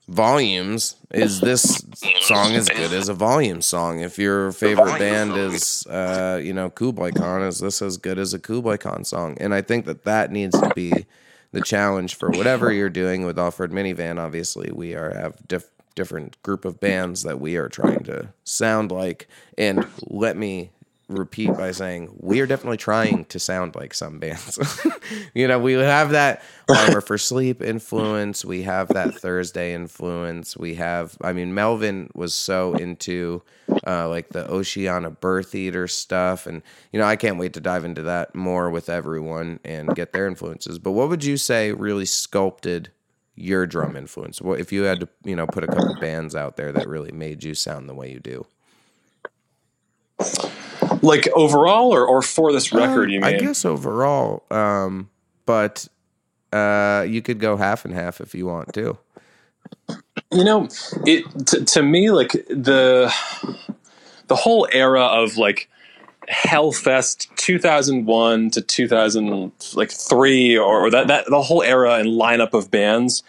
Volumes, is this song as good as a Volume song? If your favorite band is uh, you know Kublai Khan, is this as good as a Kublai Khan song? And I think that that needs to be the challenge for whatever you're doing with Off Road Minivan. Obviously, we are have diff- different group of bands that we are trying to sound like, and let me repeat by saying we are definitely trying to sound like some bands. you know, we have that Armor for Sleep influence. We have that Thursday influence. We have, I mean, Melvin was so into uh, like the Oceana Birth Eater stuff, and you know, I can't wait to dive into that more with everyone and get their influences. But what would you say really sculpted? Your drum influence. What if you had to, you know, put a couple bands out there that really made you sound the way you do? Like overall, or or for this record, Um, you mean? I guess overall, um, but uh, you could go half and half if you want to. You know, it t- to me like the the whole era of like Hellfest 2001 to 2000 like 3 or, or that that the whole era and lineup of bands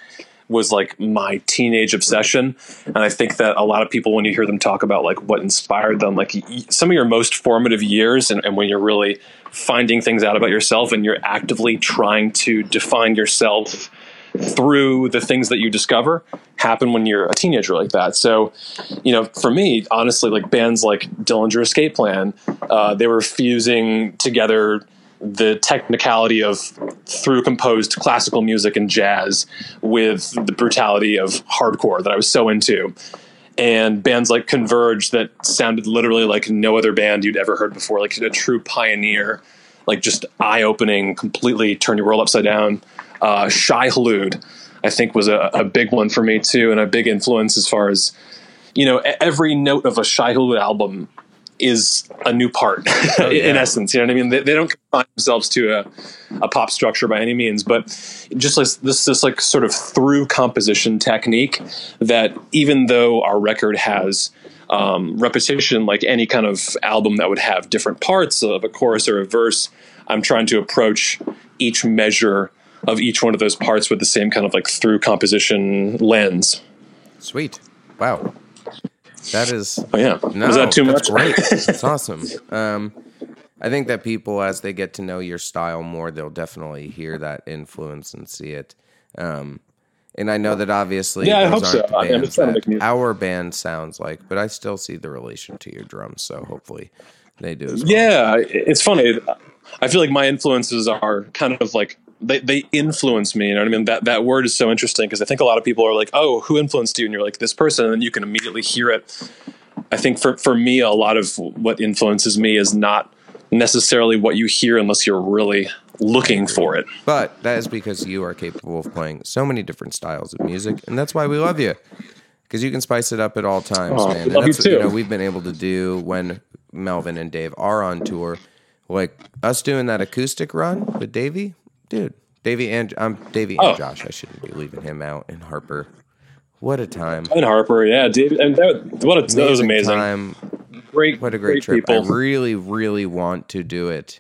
was like my teenage obsession. And I think that a lot of people when you hear them talk about like what inspired them like some of your most formative years and, and when you're really finding things out about yourself and you're actively trying to define yourself through the things that you discover happen when you're a teenager like that. So, you know, for me, honestly, like bands like Dillinger Escape Plan, uh, they were fusing together the technicality of through composed classical music and jazz with the brutality of hardcore that I was so into. And bands like Converge that sounded literally like no other band you'd ever heard before, like a true pioneer, like just eye opening, completely turn your world upside down. Uh, Shai Hulud, I think, was a, a big one for me too, and a big influence as far as you know. Every note of a Shai Hulud album is a new part in yeah. essence. You know what I mean? They, they don't confine themselves to a, a pop structure by any means, but just like this, this like sort of through composition technique that even though our record has um, repetition, like any kind of album that would have different parts of a chorus or a verse, I'm trying to approach each measure of each one of those parts with the same kind of like through composition lens. Sweet. Wow. That is Oh yeah, no, was that too that's much? great. That's awesome. Um, I think that people, as they get to know your style more, they'll definitely hear that influence and see it. Um, and I know that obviously, Yeah, I hope so. I- I'm bands just trying to that our band sounds like, but I still see the relation to your drums. So hopefully, they do as well. Yeah, it's funny. I feel like my influences are kind of like they, they influence me. You know what I mean? That that word is so interesting because I think a lot of people are like, "Oh, who influenced you?" And you're like, "This person," and then you can immediately hear it. I think for for me, a lot of what influences me is not necessarily what you hear unless you're really looking for it. But that is because you are capable of playing so many different styles of music, and that's why we love you. Because you can spice it up at all times, Oh, man. And love you that's what, you too. know we've been able to do when Melvin and Dave are on tour. Like us doing that acoustic run with Davey, dude. Davey and I'm Davey and Oh. Josh. I shouldn't be leaving him out. And Harper, what a time! And Harper, yeah, David, and that, what a, that was amazing. time. Great, What a great, trip! people. I really, really want to do it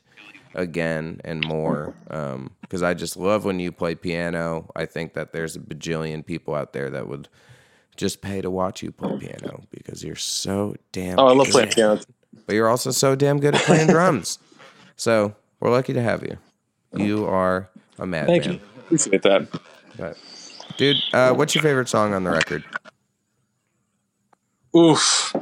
again and more um, because I just love when you play piano. I think that there's a bajillion people out there that would just pay to watch you play piano because you're so damn. oh, I love good. playing piano. But you're also so damn good at playing drums. So we're lucky to have you. You are a madman. Thank you, appreciate that. But, dude, uh, what's your favorite song on the record? Oof.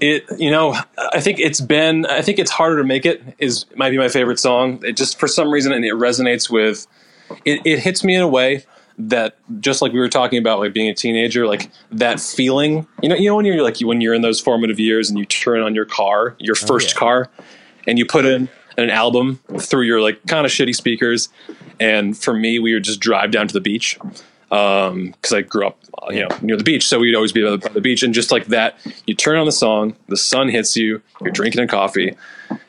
It you know I think it's been I think it's harder to make it is might be my favorite song. It just for some reason and it resonates with it, it hits me in a way that just like we were talking about like being a teenager like that feeling you know you know when you're like when you're in those formative years and you turn on your car your first yeah. car and you put in an album through your like kind of shitty speakers and for me we would just drive down to the beach um, because I grew up, you know, near the beach, so we'd always be by the, by the beach. And just like that, you turn on the song, the sun hits you, you're drinking a coffee,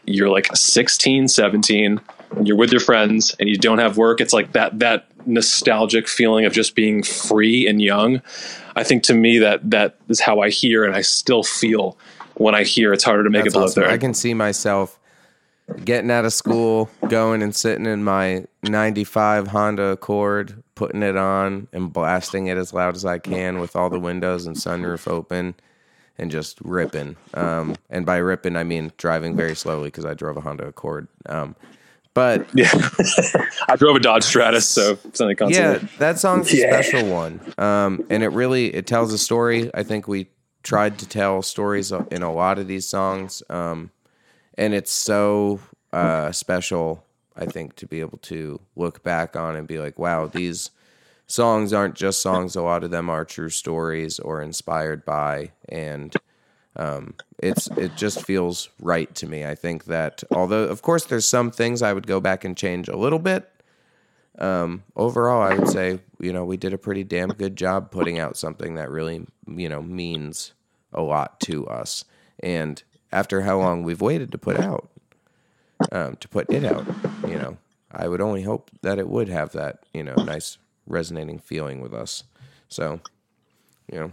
you're like 16, 17, you're with your friends, and you don't have work. It's like that that nostalgic feeling of just being free and young. I think to me that that is how I hear and I still feel when I hear it's harder to make That's it to live awesome. there. I can see myself getting out of school, going and sitting in my 95 Honda Accord, putting it on and blasting it as loud as I can with all the windows and sunroof open and just ripping. Um, and by ripping, I mean driving very slowly because I drove a Honda Accord. Um, but yeah, I drove a Dodge Stratus, so something yeah, that song's a special one. Um, and it really it tells a story. I think we tried to tell stories in a lot of these songs. Um, and it's so uh, special. I think to be able to look back on and be like, wow, these songs aren't just songs. A lot of them are true stories or inspired by, and um, it's it just feels right to me. I think that although, of course, there's some things I would go back and change a little bit. Um, overall, I would say you know we did a pretty damn good job putting out something that really you know means a lot to us. And after how long we've waited to put out, um, to put it out, you know, I would only hope that it would have that you know nice resonating feeling with us. So, you know,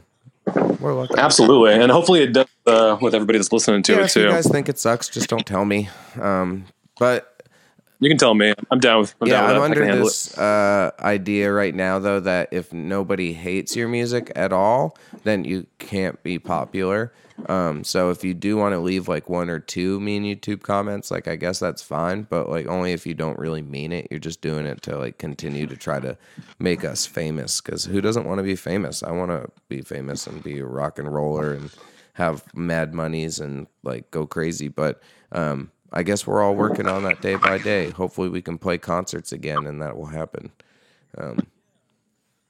we're lucky. Absolutely, and hopefully it does uh, with everybody that's listening to Yeah, it if you too. guys think it sucks, just don't tell me. Um, but you can tell me. I'm down with. I'm yeah, down with I'm. Under this uh, idea right now, though, that if nobody hates your music at all, then you can't be popular. Um, so if you do want to leave like one or two mean YouTube comments, like I guess that's fine, but like only if you don't really mean it. You're just doing it to like continue to try to make us famous. Because who doesn't want to be famous? I want to be famous and be a rock and roller and have mad monies and like go crazy. But um, I guess we're all working on that day by day. Hopefully, we can play concerts again, and that will happen. Um,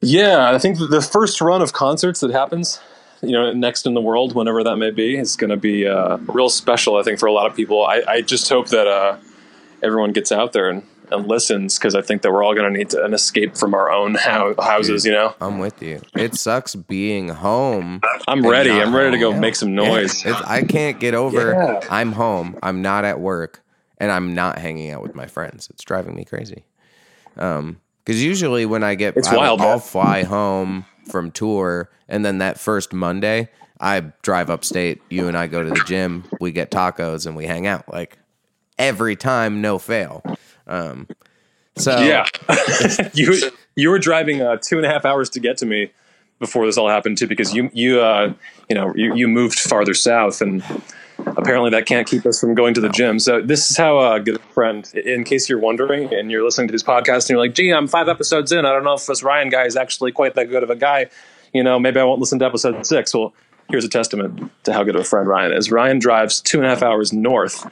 Yeah, I think the first run of concerts that happens, you know, next in the world, whenever that may be, is going to be uh, real special. I think for a lot of people. I, I just hope that uh, everyone gets out there and, and listens because I think that we're all going to need to, an escape from our own hou- houses. You know, I'm with you. It sucks being home. I'm ready. I'm ready to go home. make some Yeah, noise. it's- I can't get over. Yeah. I'm home. I'm not at work, and I'm not hanging out with my friends. It's driving me crazy. Um, because usually when I get, It's I, wild, I'll man. fly home from tour, and then that first Monday, I drive upstate. You and I go to the gym. We get tacos and we hang out like every time, no fail. Um, so Yeah, you you were driving uh, two and a half hours to get to me before this all happened too, because you you uh, you know you, you moved farther south, and apparently that can't keep us from going to the gym. So this is how uh, good a friend. In case you're wondering, and you're listening to this podcast, and you're like, "Gee, I'm five episodes in. I don't know if this Ryan guy is actually quite that good of a guy." You know, maybe I won't listen to episode six. Well, here's a testament to how good of a friend Ryan is. Ryan drives two and a half hours north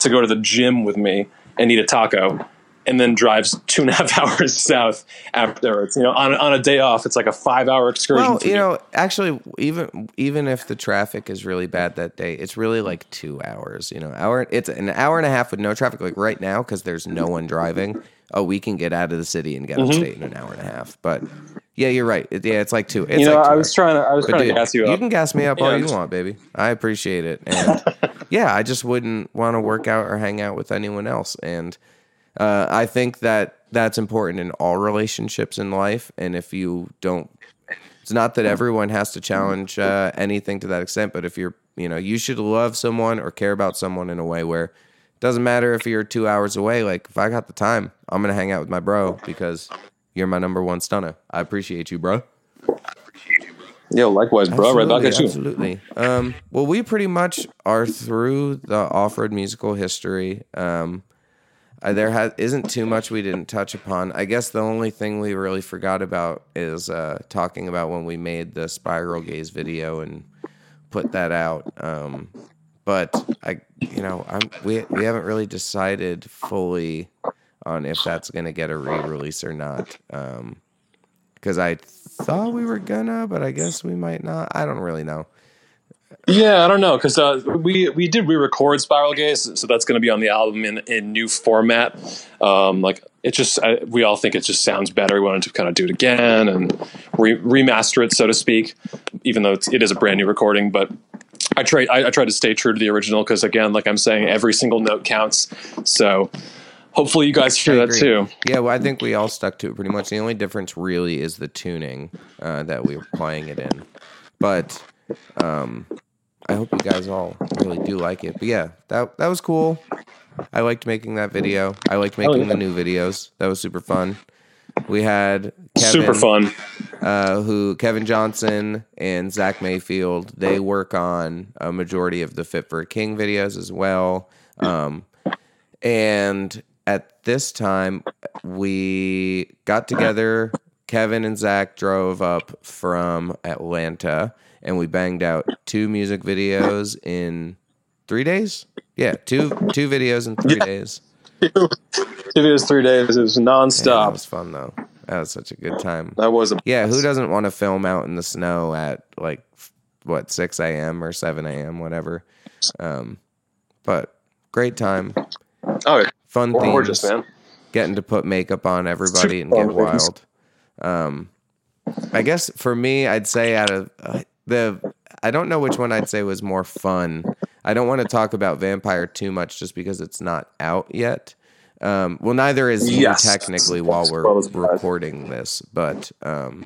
to go to the gym with me and eat a taco and then drives two and a half hours south afterwards. You know, on, on a day off, it's like a five hour excursion. Well, you me. know, actually, even even if the traffic is really bad that day, it's really like two hours. You know, hour. It's an hour and a half with no traffic. Like right now, because there's no one driving. Oh, we can get out of the city and get Mm-hmm. upstate in an hour and a half. But yeah, you're right. It- yeah, it's like two. It's you know, like two I was hours. trying to, I was But trying dude, to gas you up. You can gas me up all Yeah, you want, baby. I appreciate it. And yeah, I just wouldn't want to work out or hang out with anyone else. And uh, I think that that's important in all relationships in life. And if you don't, it's not that everyone has to challenge uh, anything to that extent, but if you're, you know, you should love someone or care about someone in a way where it doesn't matter if you're two hours away. Like if I got the time, I'm gonna hang out with my bro because you're my number one stunner. I appreciate you, bro. Yo, likewise, bro. Right back at you. Absolutely. Um, well, we pretty much are through the off-road musical history. Um, uh, there has isn't too much we didn't touch upon. I guess the only thing we really forgot about is uh, talking about when we made the Spiral Gaze video and put that out. Um, but I, you know, I'm we we haven't really decided fully on if that's gonna get a re-release or not. Um, because I thought we were gonna, but I guess we might not. I don't really know. Yeah, I don't know because uh, we we did re-record Spiral Gaze, so that's going to be on the album in in new format. Um, like it just, I, we all think it just sounds better. We wanted to kind of do it again and re- remaster it, so to speak, even though it's, it is a brand new recording. But I try I, I tried to stay true to the original because again, like I'm saying, every single note counts. So hopefully you guys hear that too. Yeah, well, I think we all stuck to it pretty much. The only difference really is the tuning uh, that we were playing it in. But um, I hope you guys all really do like it. But yeah, that that was cool. I liked making that video. I liked making yeah. the new videos. That was super fun. We had Kevin, Super fun. uh, who Kevin Johnson and Zach Mayfield. They work on a majority of the Fit for a King videos as well. Um, and at this time, we got together. Kevin and Zach drove up from Atlanta, and we banged out two music videos in three days. Yeah, two two videos in three Yeah. days. It was three days, it was Yeah, that nonstop. was fun though. That was such a good time. that was a Yeah, who doesn't want to film out in the snow at like what six a.m. or seven a.m. whatever? Um, but great time, Oh, fun gorgeous, themes, man. getting to put makeup on everybody and get wild. Um, I guess for me, I'd say out of uh, the, I don't know which one I'd say was more fun. I don't want to talk about Vampire too much just because it's not out yet. Um, well, neither is you Yes. technically while we're Well, recording this, but um,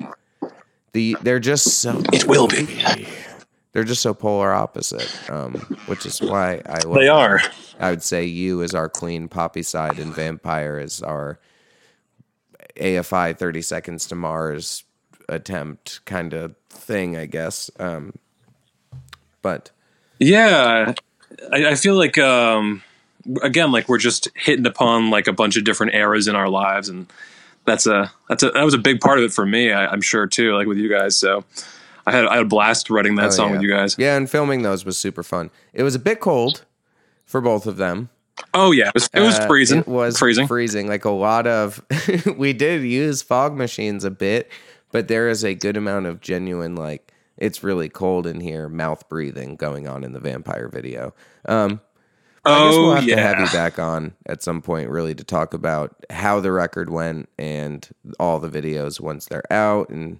the they're just so It will be. they're just so polar opposite, um, which is why I love They are. I would say you is our clean poppy side and vampire is our AFI 30 seconds to Mars attempt kind of thing, I guess. Um, but Yeah, I, I feel like um, again, like we're just hitting upon like a bunch of different eras in our lives, and that's a that's a that was a big part of it for me. I, I'm sure too, like with you guys. So I had I had a blast writing that oh, song yeah. with you guys. Yeah, and filming those was super fun. It was a bit cold for both of them. Oh yeah, it was, it was Uh, freezing. It was freezing. Freezing. Like a lot of, we did use fog machines a bit, but there is a good amount of genuine like it's really cold in here, mouth breathing going on in the vampire video. Um, I guess oh we'll have yeah, to have you back on at some point, really, to talk about how the record went and all the videos once they're out and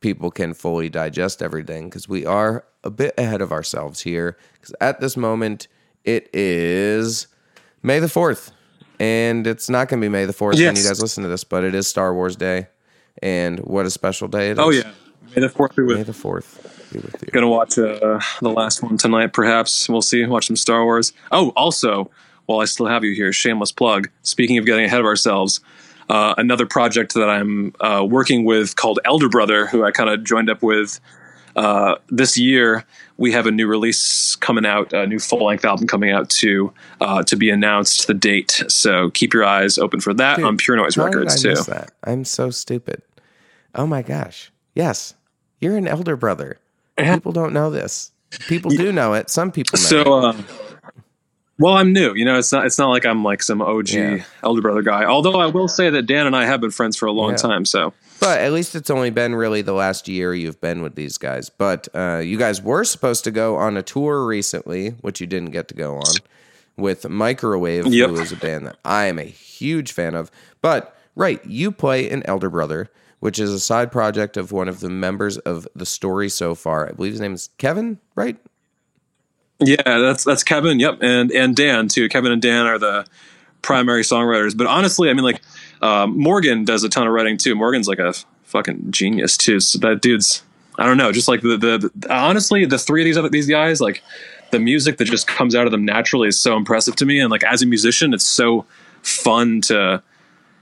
people can fully digest everything because we are a bit ahead of ourselves here. Because at this moment, it is May the 4th. And it's not going to be May the 4th when you guys listen to this, but it is Star Wars Day. And what a special day it is. Oh yeah, May the fourth be with May the 4th be with you. Gonna watch uh, the last one tonight, perhaps. We'll see. Watch some Star Wars. Oh, also, while I still have you here, shameless plug. Speaking of getting ahead of ourselves, uh, another project that I'm uh, working with called Elder Brother, who I kind of joined up with uh, this year. We have a new release coming out, a new full length album coming out to uh, to be announced. The date, so keep your eyes open for that Dude, on Pure Noise Records I too. That. I'm so stupid. Oh my gosh. Yes. You're an elder brother. Yeah. People don't know this. People do know it. Some people know. it. So, uh, well, I'm new. You know, it's not. It's not like I'm like some OG Yeah. elder brother guy. Although I will say that Dan and I have been friends for a long Yeah. time. So, But at least it's only been really the last year you've been with these guys. But uh, you guys were supposed to go on a tour recently, which you didn't get to go on, with Microwave, Yep. who is a band that I am a huge fan of. But, right, you play an Elder Brother, which is a side project of one of the members of the story so far. I believe his name is Kevin, right? yeah, that's that's Kevin. Yep, and and Dan too. Kevin and Dan are the primary songwriters. But honestly, I mean, like um, Morgan does a ton of writing too. Morgan's like a fucking genius too. So that dude's. I don't know. Just like the, the the honestly, the three of these these guys, like the music that just comes out of them naturally is so impressive to me. And like as a musician, it's so fun to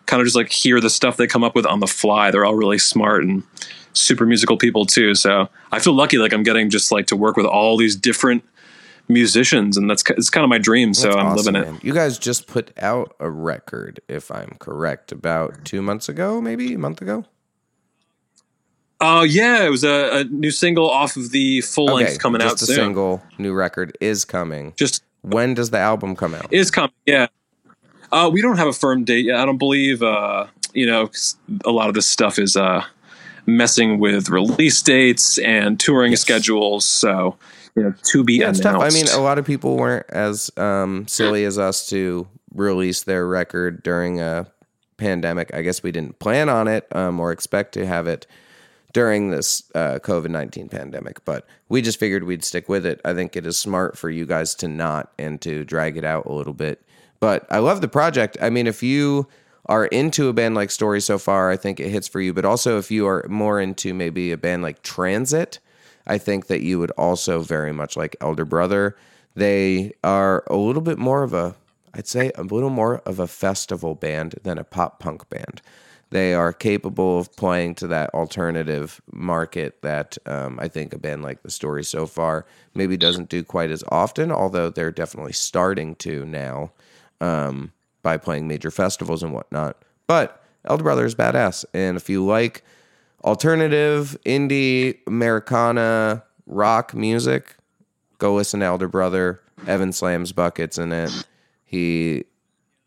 kind of just like hear the stuff they come up with on the fly. They're all really smart and super musical people too. So I feel lucky, like I'm getting just like to work with all these different musicians, and that's it's kind of my dream. So That's I'm awesome, living it. man. You guys just put out a record, if I'm correct, about two months ago, maybe a month ago. Oh yeah, it was a, a new single off of the full length coming just out a soon. single new record is coming. Just When does the album come out? is coming. Yeah. Uh, we don't have a firm date yet. I don't believe. Uh, you know, 'cause a lot of this stuff is uh, messing with release dates and touring schedules. So you know, to be Yeah, announced. tough. I mean, a lot of people weren't as um, silly as us to release their record during a pandemic. I guess we didn't plan on it um, or expect to have it during this uh, COVID 19 pandemic, but we just figured we'd stick with it. I think it is smart for you guys to not and to drag it out a little bit. But I love the project. I mean, if you are into a band like Story so far, I think it hits for you. But also, if you are more into maybe a band like Transit, I think that you would also very much like Elder Brother. They are a little bit more of a, I'd say, a little more of a festival band than a pop punk band. They are capable of playing to that alternative market that um, I think a band like The Story so far maybe doesn't do quite as often, although they're definitely starting to now um, by playing major festivals and whatnot. But Elder Brother is badass. And if you like alternative, indie, Americana, rock music, go listen to Elder Brother. Evan slams buckets in it. He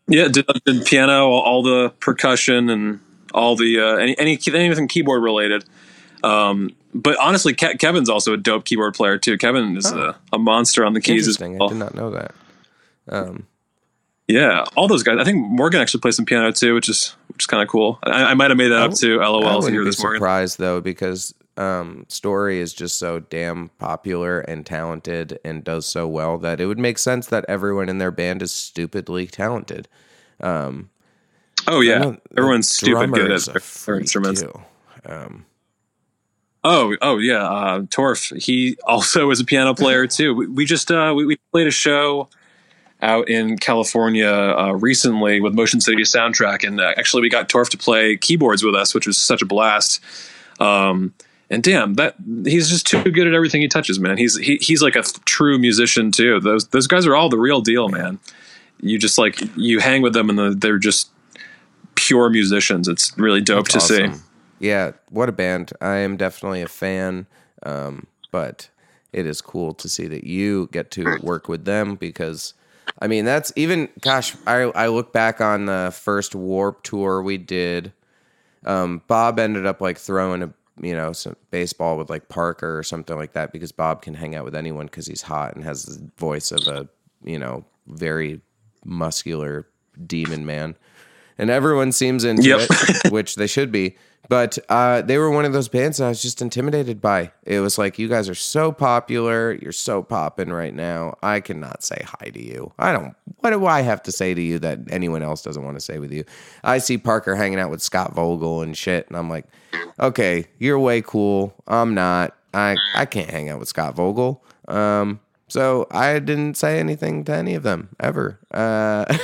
Yeah, did, did piano, all the percussion, and all the uh, any, any anything keyboard related. Um, but honestly, Ke- Kevin's also a dope keyboard player too. Kevin is a, a monster on the keys as interesting. I did not know that. Um, Yeah, all those guys. I think Morgan actually plays some piano too, which is is kind of cool. I, I might have made that up too. LOL. to wouldn't be surprised though because um, Story is just so damn popular and talented and does so well that it would make sense that everyone in their band is stupidly talented. Um, Oh yeah, everyone's stupid good at their, their instruments. too. Um, Oh, oh yeah, uh, Torf. He also is a piano player too. We, we just uh, we, we played a show out in California uh, recently with Motion City Soundtrack, and uh, actually we got Torf to play keyboards with us, which was such a blast. Um, and damn, that he's just too good at everything he touches, man. He's he, he's like a true musician too. Those those guys are all the real deal, man. You just like you hang with them, and the, they're just pure musicians. It's really dope to see. Yeah, what a band. I am definitely a fan. Um, but it is cool to see that you get to work with them because I mean that's even gosh, I I look back on the first Warped Tour we did. Um, Bob ended up like throwing a you know some baseball with like Parker or something like that because Bob can hang out with anyone because he's hot and has the voice of a you know very muscular demon man and everyone seems into Yep. it, which they should be. But uh, they were one of those bands that I was just intimidated by. It was like, you guys are so popular, you're so popping right now. I cannot say hi to you. I don't. What do I have to say to you that anyone else doesn't want to say with you? I see Parker hanging out with Scott Vogel and shit, and I'm like, okay, you're way cool. I'm not. I I can't hang out with Scott Vogel. Um, so I didn't say anything to any of them ever. Uh,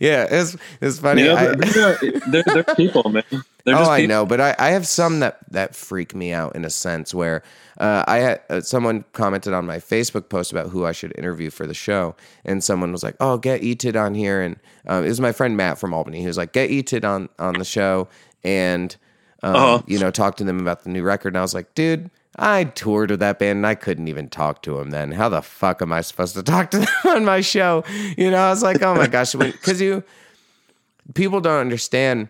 yeah, it's it's funny. You know, I- they're, they're, they're people, man. They're oh, I people. know, but I, I have some that that freak me out in a sense where uh, I had uh, someone commented on my Facebook post about who I should interview for the show, and someone was like, "Oh, get Etid on here," and um, it was my friend Matt from Albany. He was like, "Get Etid on on the show," and um, Uh-huh. you know, talk to them about the new record. And I was like, dude. I toured with that band and I couldn't even talk to him then. How the fuck am I supposed to talk to them on my show? You know, I was like, oh my gosh, because you people don't understand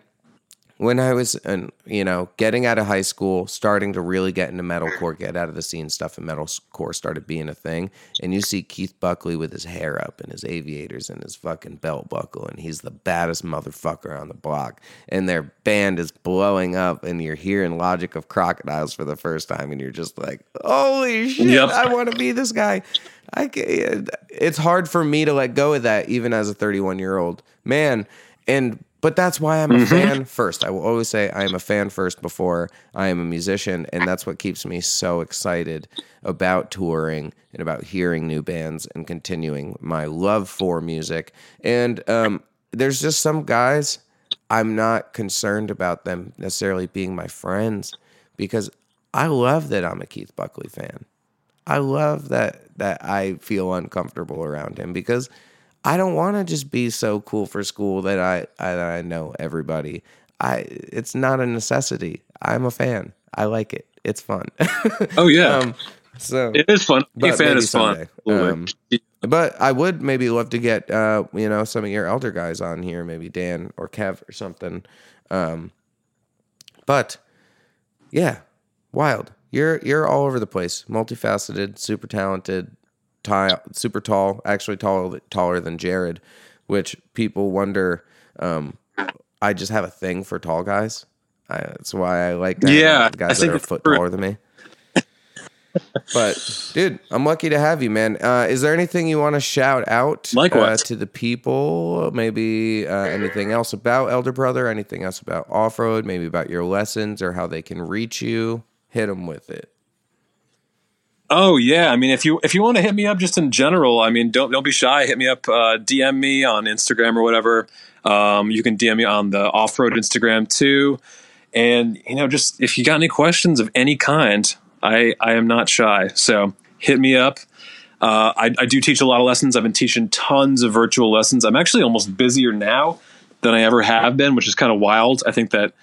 when I was, uh, you know, getting out of high school, starting to really get into metalcore, get out of the scene stuff, and metalcore started being a thing. And you see Keith Buckley with his hair up and his aviators and his fucking belt buckle, and he's the baddest motherfucker on the block. And their band is blowing up, and you're hearing Logic of Crocodiles for the first time, and you're just like, holy shit, Yep. I want to be this guy. I ca- it's hard for me to let go of that, even as a 31 year old man. And but that's why I'm a fan first. I will always say I am a fan first before I am a musician, and that's what keeps me so excited about touring and about hearing new bands and continuing my love for music. And um, there's just some guys I'm not concerned about them necessarily being my friends because I love that I'm a Keith Buckley fan. I love that that I feel uncomfortable around him because I don't want to just be so cool for school that I I, that I know everybody. I it's not a necessity. I'm a fan. I like it. It's fun. Oh yeah, um, so it is fun. Being a but fan is fun. someday. Absolutely. but I would maybe love to get uh, you know some of your elder guys on here, maybe Dan or Kev or something. Um, but yeah, wild. You're you're all over the place, multifaceted, super talented, ti- super tall, actually taller taller than Jared, which people wonder. Um, I just have a thing for tall guys. I, that's why I like Yeah, I guys that are a foot taller than me. But dude, I'm lucky to have you, man. Uh, is there anything you want to shout out uh, to the people? Maybe uh, anything else about Elder Brother? Anything else about off road? Maybe about your lessons or how they can reach you? Hit them with it. Oh yeah, I mean, if you if you want to hit me up just in general, I mean, don't don't be shy. Hit me up, uh, DM me on Instagram or whatever. Um, you can DM me on the off road Instagram too. And you know, just if you got any questions of any kind, I I am not shy. So hit me up. Uh, I, I do teach a lot of lessons. I've been teaching tons of virtual lessons. I'm actually almost busier now than I ever have been, which is kind of wild. I think that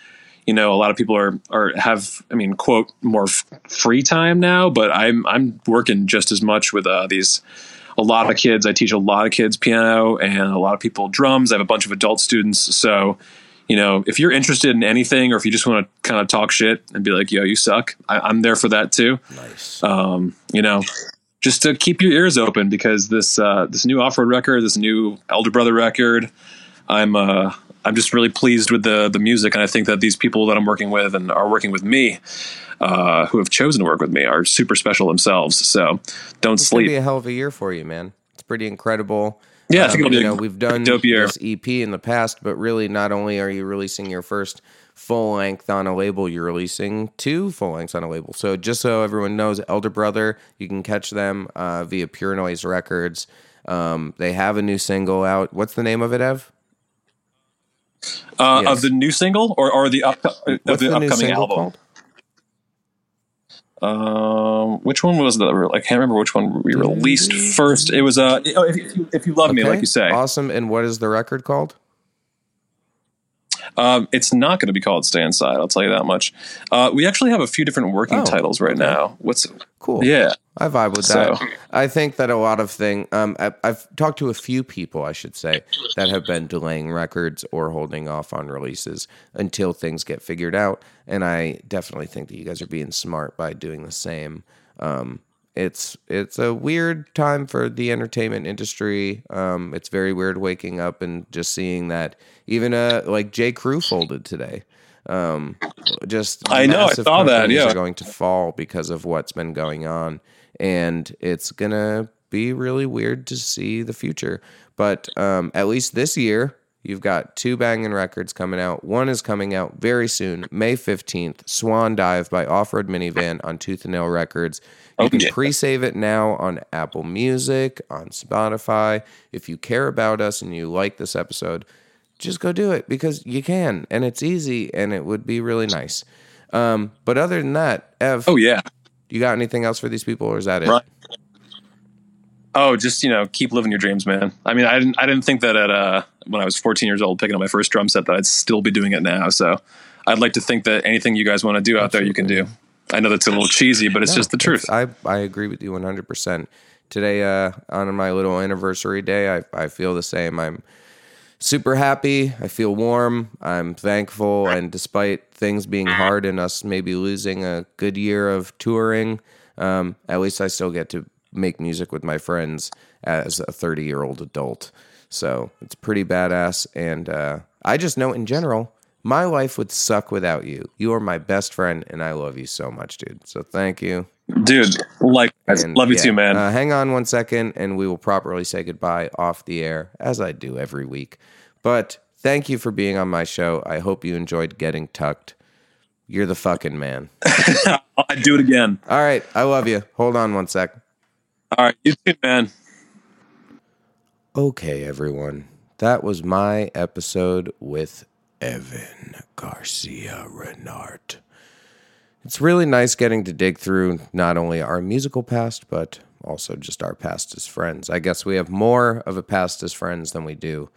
you know a lot of people are are have I mean quote more f- free time now, but I'm I'm working just as much with uh, these a lot of kids. I teach a lot of kids piano and a lot of people drums. I have a bunch of adult students. So, you know, if you're interested in anything or if you just want to kind of talk shit and be like, yo, you suck, I, am there for that too. Nice. Um, you know, just to keep your ears open because this uh, this new off road record, this new Elder Brother record, I'm uh, I'm just really pleased with the the music, and I think that these people that I'm working with and are working with me, uh, who have chosen to work with me, are super special themselves. So don't It's sleep. be a hell of a year for you, man. It's pretty incredible. Yeah, I think it'll be you know we've done dope year. this EP in the past, but really, not only are you releasing your first full length on a label, you're releasing two full lengths on a label. So just so everyone knows, Elder Brother, you can catch them uh, via Pure Noise Records. Um, they have a new single out. What's the name of it, Ev? Uh, yes. Of the new single or or the up, of the, the, upcoming album? Um, which one was the? I can't remember which one we released first. It was uh, oh, if, if, you, if you love me, like you say, Awesome. And what is the record called? Um, it's not going to be called "Stay Inside." I'll tell you that much. Uh, we actually have a few different working Oh, titles right okay. now. What's Cool. yeah? I vibe with So- that. I think that a lot of thing. Um, I, I've talked to a few people, I should say, that have been delaying records or holding off on releases until things get figured out. And I definitely think that you guys are being smart by doing the same. Um, it's it's a weird time for the entertainment industry. Um, it's very weird waking up and just seeing that even uh like J Crew folded today. Um, just I know, I saw that, yeah. are going to fall because of what's been going on, and it's gonna be really weird to see the future. But um, at least this year, you've got two banging records coming out. One is coming out very soon, May fifteenth. Swan Dive by Off Road Minivan on Tooth and Nail Records. You Oh, can pre-save it now on Apple Music, on Spotify. If you care about us and you like this episode, just go do it because you can and it's easy and it would be really nice. Um, but other than that, Ev, Oh yeah. you got anything else for these people or is that it? Right. Oh, just you know, keep living your dreams, man. I mean, I didn't, I didn't think that at uh, when I was 14 years old, picking up my first drum set, that I'd still be doing it now. So, I'd like to think that anything you guys want to do out there, you can do. I know that's a little cheesy, but it's just the truth. I, I agree with you 100%. Today, uh, on my little anniversary day, I, I feel the same. I'm super happy. I feel warm. I'm thankful. And despite things being hard and us maybe losing a good year of touring, um, at least I still get to make music with my friends as a 30 year old adult. So it's pretty badass. And uh, I just know in general, my life would suck without you. You are my best friend, and I love you so much, dude. So thank you. Dude, like, And, love you yeah, too, man. Uh, hang on one second, and we will properly say goodbye off the air, as I do every week. But thank you for being on my show. I hope you enjoyed getting tucked. You're the fucking man. I'd do it again. All right, I love you. Hold on one sec. All right, you too, man. Okay, everyone. That was my episode with Evan Garcia Renart. It's really nice getting to dig through not only our musical past, but also just our past as friends. I guess we have more of a past as friends than we do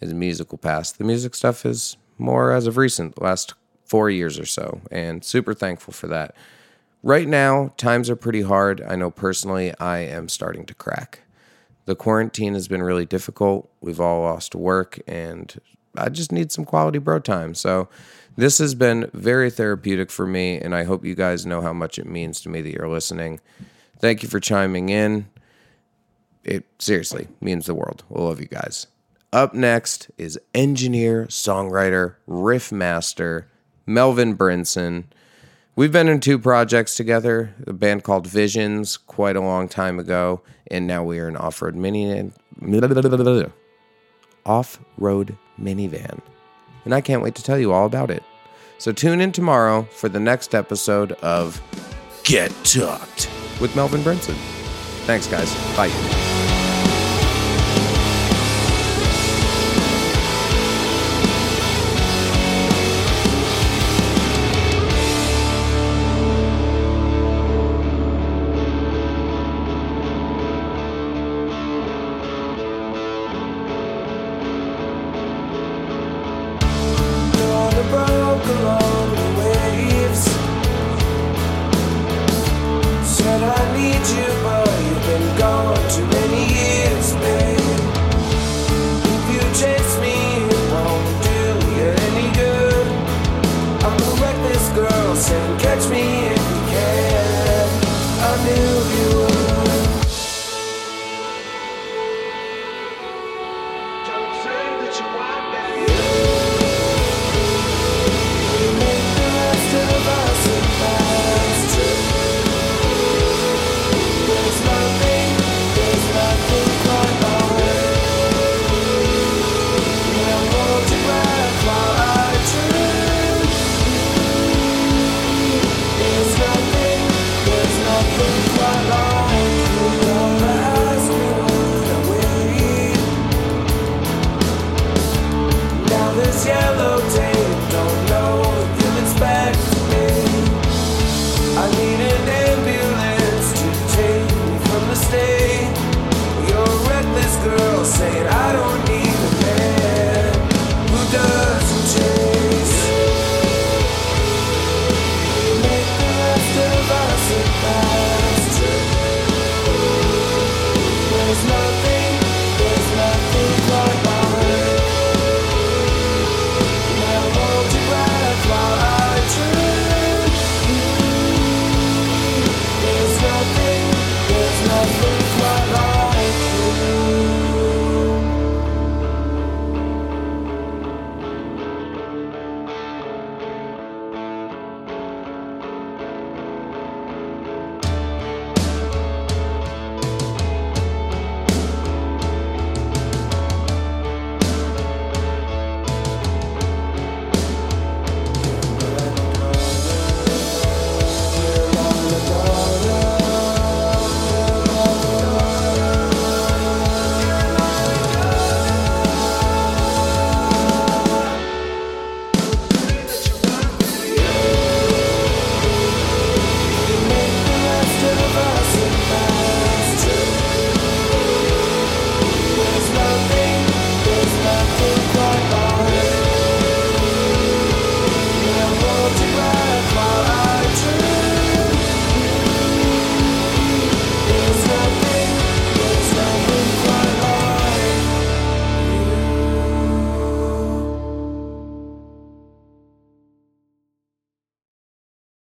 as musical past. The music stuff is more as of recent, last four years or so, and super thankful for that. Right now, times are pretty hard. I know personally I am starting to crack. The quarantine has been really difficult. We've all lost work, and I just need some quality bro time. So, this has been very therapeutic for me, and I hope you guys know how much it means to me that you're listening. Thank you for chiming in. It seriously means the world. We love you guys. Up next is engineer, songwriter, riff master, Melvin Brinson. We've been in two projects together, a band called Visions quite a long time ago, and now we are an off-road mini off-road minivan. And I can't wait to tell you all about it. So tune in tomorrow for the next episode of Get Tucked with Melvin Brinson. Thanks guys. Bye.